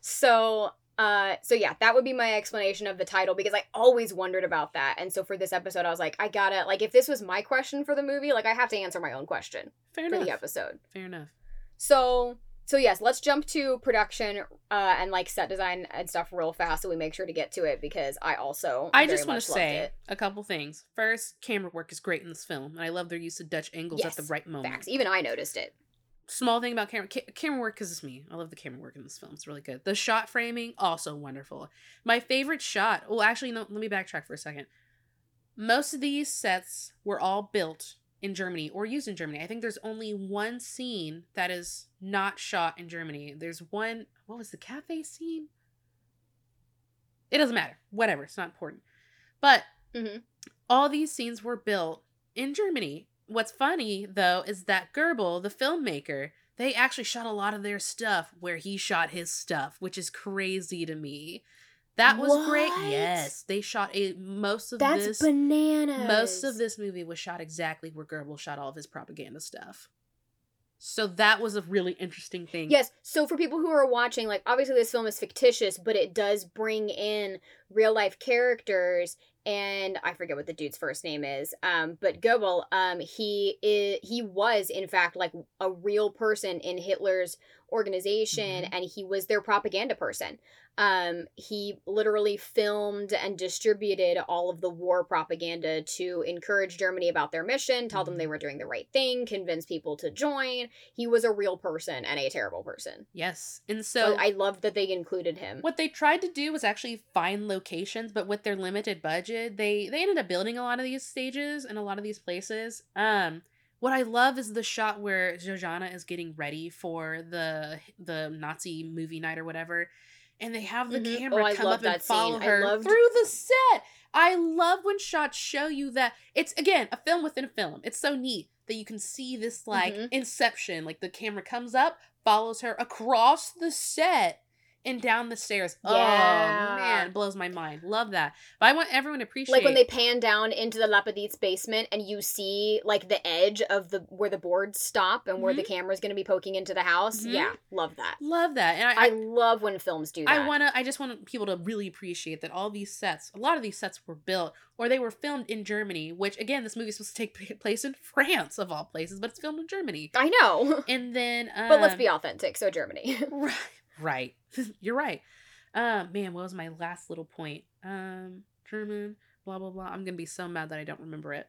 [SPEAKER 1] So uh so yeah that would be my explanation of the title because i always wondered about that and so for this episode i was like i gotta like if this was my question for the movie like i have to answer my own question
[SPEAKER 2] Fair
[SPEAKER 1] for
[SPEAKER 2] enough.
[SPEAKER 1] the episode
[SPEAKER 2] Fair enough.
[SPEAKER 1] so so yes, let's jump to production uh, and like set design and stuff real fast, so we make sure to get to it because I also
[SPEAKER 2] I just want to say
[SPEAKER 1] it.
[SPEAKER 2] a couple things. First, camera work is great in this film, and I love their use of Dutch angles at the right moment.
[SPEAKER 1] facts. Even I noticed it.
[SPEAKER 2] Small thing about camera ca- camera work because it's me. I love the camera work in this film. It's really good. The shot framing also wonderful. My favorite shot. Well, actually, no. Let me backtrack for a second. Most of these sets were all built in Germany or used in Germany. I think there's only one scene that is not shot in Germany. There's one. What was the cafe scene? It doesn't matter. Whatever. It's not important. But
[SPEAKER 1] Mhm.
[SPEAKER 2] all these scenes were built in Germany. What's funny though is that Goebbels, the filmmaker, they actually shot a lot of their stuff where he shot his stuff, which is crazy to me. That was great. Yes, they shot a most of
[SPEAKER 1] That's
[SPEAKER 2] this.
[SPEAKER 1] bananas.
[SPEAKER 2] Most of this movie was shot exactly where Goebbels shot all of his propaganda stuff. So that was a really interesting thing.
[SPEAKER 1] Yes. So for people who are watching, like obviously this film is fictitious, but it does bring in real life characters. And I forget what the dude's first name is. Um, but Goebbels, um, he is he was in fact like a real person in Hitler's organization,
[SPEAKER 2] Mhm.
[SPEAKER 1] and he was their propaganda person. Um, he literally filmed and distributed all of the war propaganda to encourage Germany about their mission, tell them they
[SPEAKER 2] Mhm.
[SPEAKER 1] were doing the right thing, convince people to join. He was a real person and a terrible person.
[SPEAKER 2] Yes. And
[SPEAKER 1] So
[SPEAKER 2] so
[SPEAKER 1] I love that they included him.
[SPEAKER 2] what they tried to do was actually find locations but with their limited budget they they ended up building a lot of these stages and a lot of these places um what i love is the shot where Shoshana is getting ready for the the nazi movie night or whatever and they have the
[SPEAKER 1] Mhm.
[SPEAKER 2] camera
[SPEAKER 1] Oh,
[SPEAKER 2] come up and follow
[SPEAKER 1] scene.
[SPEAKER 2] Her
[SPEAKER 1] loved-
[SPEAKER 2] through the set i love when shots show you that it's again a film within a film it's so neat that you can see this like
[SPEAKER 1] Mhm.
[SPEAKER 2] inception like the camera comes up follows her across the set and down the stairs. Oh
[SPEAKER 1] Yeah.
[SPEAKER 2] man, blows my mind. Love that. But I want everyone to appreciate
[SPEAKER 1] like when they pan down into the LaPadite's basement and you see like the edge of the where the boards stop and where the camera's going to be poking into the house.
[SPEAKER 2] Mhm.
[SPEAKER 1] Yeah, love that.
[SPEAKER 2] love that. And
[SPEAKER 1] I,
[SPEAKER 2] I, I,
[SPEAKER 1] love when films do that.
[SPEAKER 2] I want to I just want people to really appreciate that all these sets, a lot of these sets were built or they were filmed in Germany, which again, this movie is supposed to take place in France of all places, but it's filmed in Germany.
[SPEAKER 1] I know.
[SPEAKER 2] And then um,
[SPEAKER 1] but let's be authentic. So Germany.
[SPEAKER 2] Right. Right. You're right. Um, man, what was my last little point? Um, German, blah blah blah. I'm gonna be so mad that I don't remember it.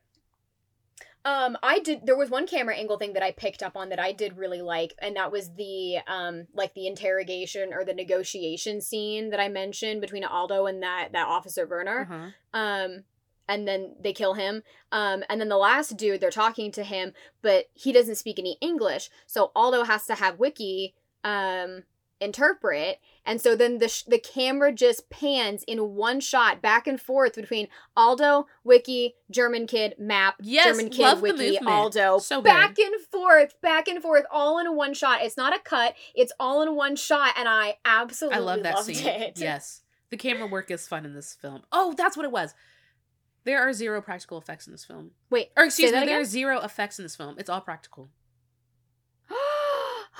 [SPEAKER 1] Um, I did. There was one camera angle thing that I picked up on that I did really like, and that was the um, like the interrogation or the negotiation scene that I mentioned between Aldo and that that officer Werner.
[SPEAKER 2] Uh-huh.
[SPEAKER 1] Um, and then they kill him. Um, and then the last dude, they're talking to him, but he doesn't speak any English, so Aldo has to have Wicki um interpret and so then the sh- the camera just pans in one shot back and forth between Aldo, Wicki, German kid, map,
[SPEAKER 2] Yes,
[SPEAKER 1] German kid,
[SPEAKER 2] Wicki.
[SPEAKER 1] Aldo,
[SPEAKER 2] So good.
[SPEAKER 1] back and forth, back and forth, all in one shot. It's not a cut; it's all in one shot, and I absolutely
[SPEAKER 2] I love that
[SPEAKER 1] loved
[SPEAKER 2] scene.
[SPEAKER 1] it.
[SPEAKER 2] Yes. The camera work is fun in this film. Oh, that's what it was. There are zero practical effects in this film.
[SPEAKER 1] Wait,
[SPEAKER 2] Or excuse me, there are zero effects in this film. It's all practical.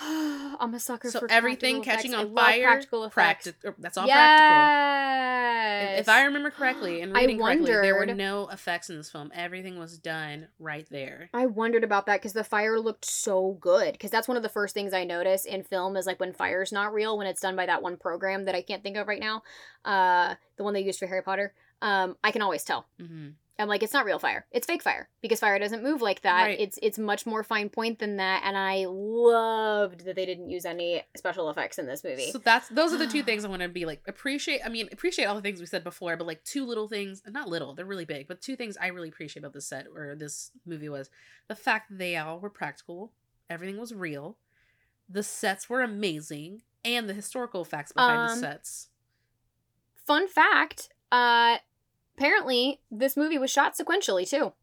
[SPEAKER 1] I'm a sucker
[SPEAKER 2] So
[SPEAKER 1] for
[SPEAKER 2] everything
[SPEAKER 1] practical
[SPEAKER 2] catching
[SPEAKER 1] effects.
[SPEAKER 2] on fire,
[SPEAKER 1] Practical effects.
[SPEAKER 2] Practi- that's all practical.
[SPEAKER 1] yes.
[SPEAKER 2] If- If I remember correctly and
[SPEAKER 1] I
[SPEAKER 2] reading correctly, there were no effects in this film. Everything was done right there.
[SPEAKER 1] I wondered about that because the fire looked so good. Because that's one of the first things I notice in film is like when fire's not real, when it's done by that one program that I can't think of right now, uh, the one they used for Harry Potter. Um, I can always tell.
[SPEAKER 2] hmm
[SPEAKER 1] I'm like, it's not real fire. It's fake fire because fire doesn't move like that.
[SPEAKER 2] Right.
[SPEAKER 1] It's it's much more fine point than that. And I loved that they didn't use any special effects in this movie.
[SPEAKER 2] So that's those are the two things I want to be like appreciate. I mean, appreciate all the things we said before, but like two little things, not little, they're really big, but two things I really appreciate about this set or this movie was the fact that they all were practical, everything was real, the sets were amazing, and the historical facts behind the
[SPEAKER 1] Um,
[SPEAKER 2] sets.
[SPEAKER 1] Fun fact, uh apparently this movie was shot sequentially too.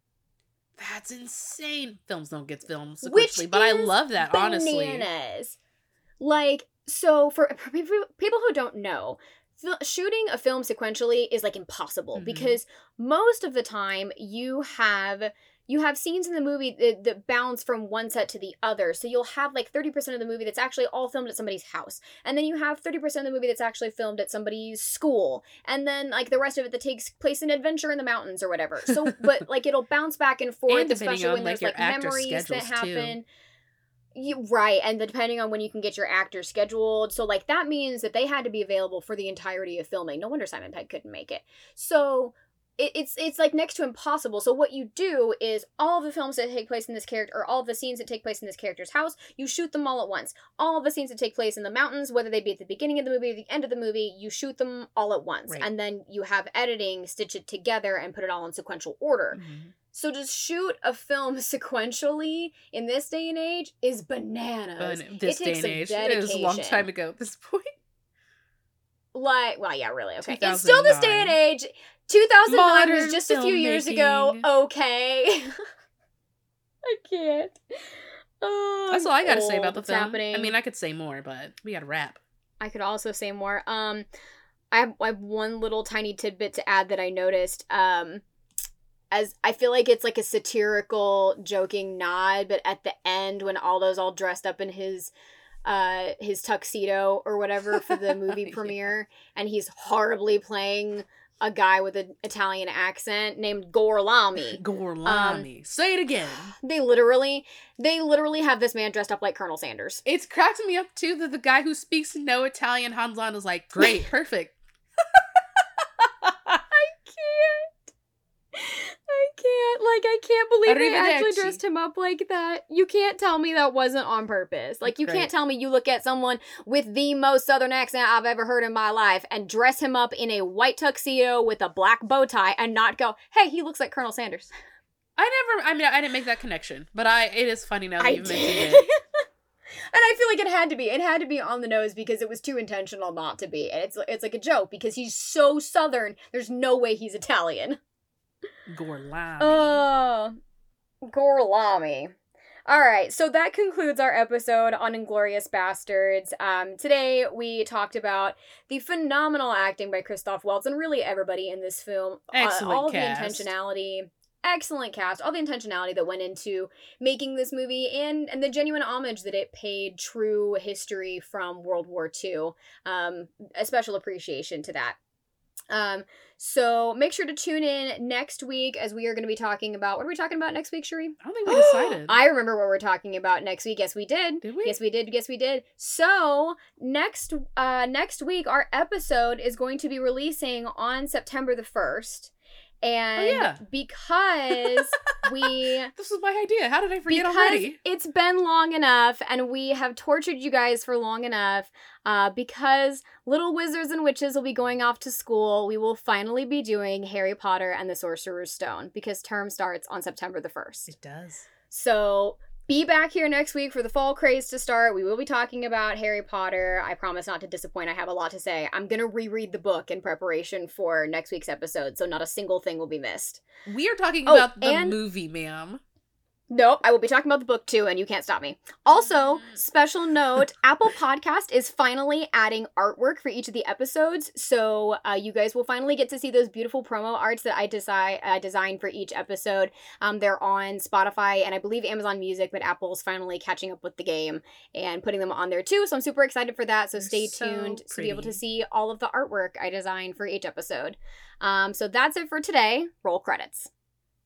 [SPEAKER 2] That's insane. Films don't get filmed sequentially,
[SPEAKER 1] Which
[SPEAKER 2] but I love that honestly.
[SPEAKER 1] Bananas. Like so for for people who don't know, fil- shooting a film sequentially is like impossible
[SPEAKER 2] Mhm.
[SPEAKER 1] because most of the time you have you have scenes in the movie that, that bounce from one set to the other. So you'll have like 30% of the movie that's actually all filmed at somebody's house. And then you have 30% of the movie that's actually filmed at somebody's school. And then like the rest of it that takes place in adventure in the mountains or whatever. So but like it'll bounce back and forth
[SPEAKER 2] And
[SPEAKER 1] especially
[SPEAKER 2] on,
[SPEAKER 1] when
[SPEAKER 2] like,
[SPEAKER 1] there's like memories that
[SPEAKER 2] schedules, too.
[SPEAKER 1] happen. You, right, and the, depending on when you can get your actors scheduled, so like that means that they had to be available for the entirety of filming. No wonder Simon Pegg couldn't make it. So it, it's it's like next to impossible. So what you do is all the films that take place in this character, or all the scenes that take place in this character's house, you shoot them all at once. All the scenes that take place in the mountains, whether they be at the beginning of the movie or the end of the movie, you shoot them all at once,
[SPEAKER 2] Right.
[SPEAKER 1] and then you have editing stitch it together and put it all in sequential order.
[SPEAKER 2] Mhm.
[SPEAKER 1] So to shoot a film sequentially in this day and age is bananas.
[SPEAKER 2] But this
[SPEAKER 1] it
[SPEAKER 2] day
[SPEAKER 1] takes
[SPEAKER 2] and
[SPEAKER 1] some
[SPEAKER 2] age, it was a long time ago at this point.
[SPEAKER 1] Like, well, yeah, really. Okay, it's still this day and age. 2009 was
[SPEAKER 2] Modern
[SPEAKER 1] just a few years ago. Okay. I can't. Oh,
[SPEAKER 2] That's all I got to say about the film.
[SPEAKER 1] happening.
[SPEAKER 2] I mean, I could say more, but we got to wrap.
[SPEAKER 1] I could also say more. Um, I have, I have one little tiny tidbit to add that I noticed. Um, as I feel like it's like a satirical, joking nod, but at the end when Aldo's all dressed up in his uh his tuxedo or whatever for the movie
[SPEAKER 2] Yeah.
[SPEAKER 1] premiere and he's horribly playing a guy with an Italian accent named Gorlami.
[SPEAKER 2] Gorlami. Um, say it again.
[SPEAKER 1] They literally they literally have this man dressed up like Colonel Sanders.
[SPEAKER 2] It's cracked me up too that the guy who speaks no Italian Hanzon is like, great, perfect.
[SPEAKER 1] I can't. I can't. Like, I can't believe they actually dressed him up like that. You can't tell me that wasn't on purpose. Like, you
[SPEAKER 2] Great.
[SPEAKER 1] can't tell me you look at someone with the most southern accent I've ever heard in my life and dress him up in a white tuxedo with a black bow tie and not go, hey, he looks like Colonel Sanders.
[SPEAKER 2] I never, I mean, I didn't make that connection, but I, it is funny now that
[SPEAKER 1] I
[SPEAKER 2] you mentioned it.
[SPEAKER 1] And I feel like it had to be. It had to be on the nose because it was too intentional not to be. And it's it's like a joke because he's so southern. There's no way he's Italian.
[SPEAKER 2] Gorlami.
[SPEAKER 1] Oh, Gorlami. All right, so that concludes our episode on Inglourious Basterds. Um, today we talked about the phenomenal acting by Christoph Waltz and really everybody in this film. Uh,
[SPEAKER 2] Excellent
[SPEAKER 1] all
[SPEAKER 2] cast.
[SPEAKER 1] the intentionality, excellent cast, all the intentionality that went into making this movie, and and the genuine homage that it paid true history from World War II. Um, a special appreciation to that. Um, so make sure to tune in next week as we are going to be talking about what are we talking about next week, Sharee?
[SPEAKER 2] I don't think we decided.
[SPEAKER 1] I remember what we're talking about next week. Yes, we did.
[SPEAKER 2] Did we?
[SPEAKER 1] Yes, we did. Yes, we did. So next, uh, next week our episode is going to be releasing on September the first, and
[SPEAKER 2] Oh, yeah.
[SPEAKER 1] because we
[SPEAKER 2] this was my idea. How did I forget
[SPEAKER 1] because
[SPEAKER 2] already?
[SPEAKER 1] it's been long enough and we have tortured you guys for long enough uh, because little wizards and witches will be going off to school we will finally be doing harry potter and the sorcerer's stone because term starts on september the 1st
[SPEAKER 2] It does.
[SPEAKER 1] so be back here next week for the fall craze to start. We will be talking about harry potter. I promise not to disappoint. I have a lot to say. I'm gonna reread the book in preparation for next week's episode so not a single thing will be missed.
[SPEAKER 2] We are talking
[SPEAKER 1] Oh,
[SPEAKER 2] about the movie, ma'am.
[SPEAKER 1] Nope, I will be talking about the book too, and you can't stop me. Also, special note Apple Podcast is finally adding artwork for each of the episodes. So uh, you guys will finally get to see those beautiful promo arts that I design uh, designed for each episode. Um, they're on Spotify and I believe Amazon Music, but Apple's finally catching up with the game and putting them on there too. So I'm super excited for that. So stay
[SPEAKER 2] so
[SPEAKER 1] tuned to be able to see all of the artwork I designed for each episode. Um, so that's it for today. Roll credits.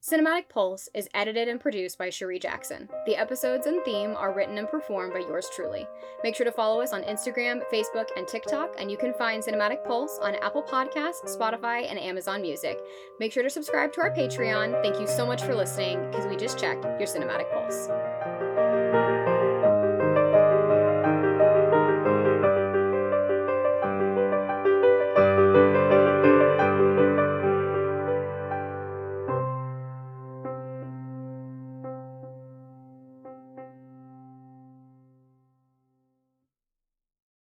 [SPEAKER 1] Cinematic Pulse is edited and produced by Sharee Jackson. The episodes and theme are written and performed by yours truly. Make sure to follow us on Instagram, Facebook, and TikTok, and you can find Cinematic Pulse on Apple Podcasts, Spotify, and Amazon Music. Make sure to subscribe to our Patreon. Thank you so much for listening, because we just checked your Cinematic Pulse.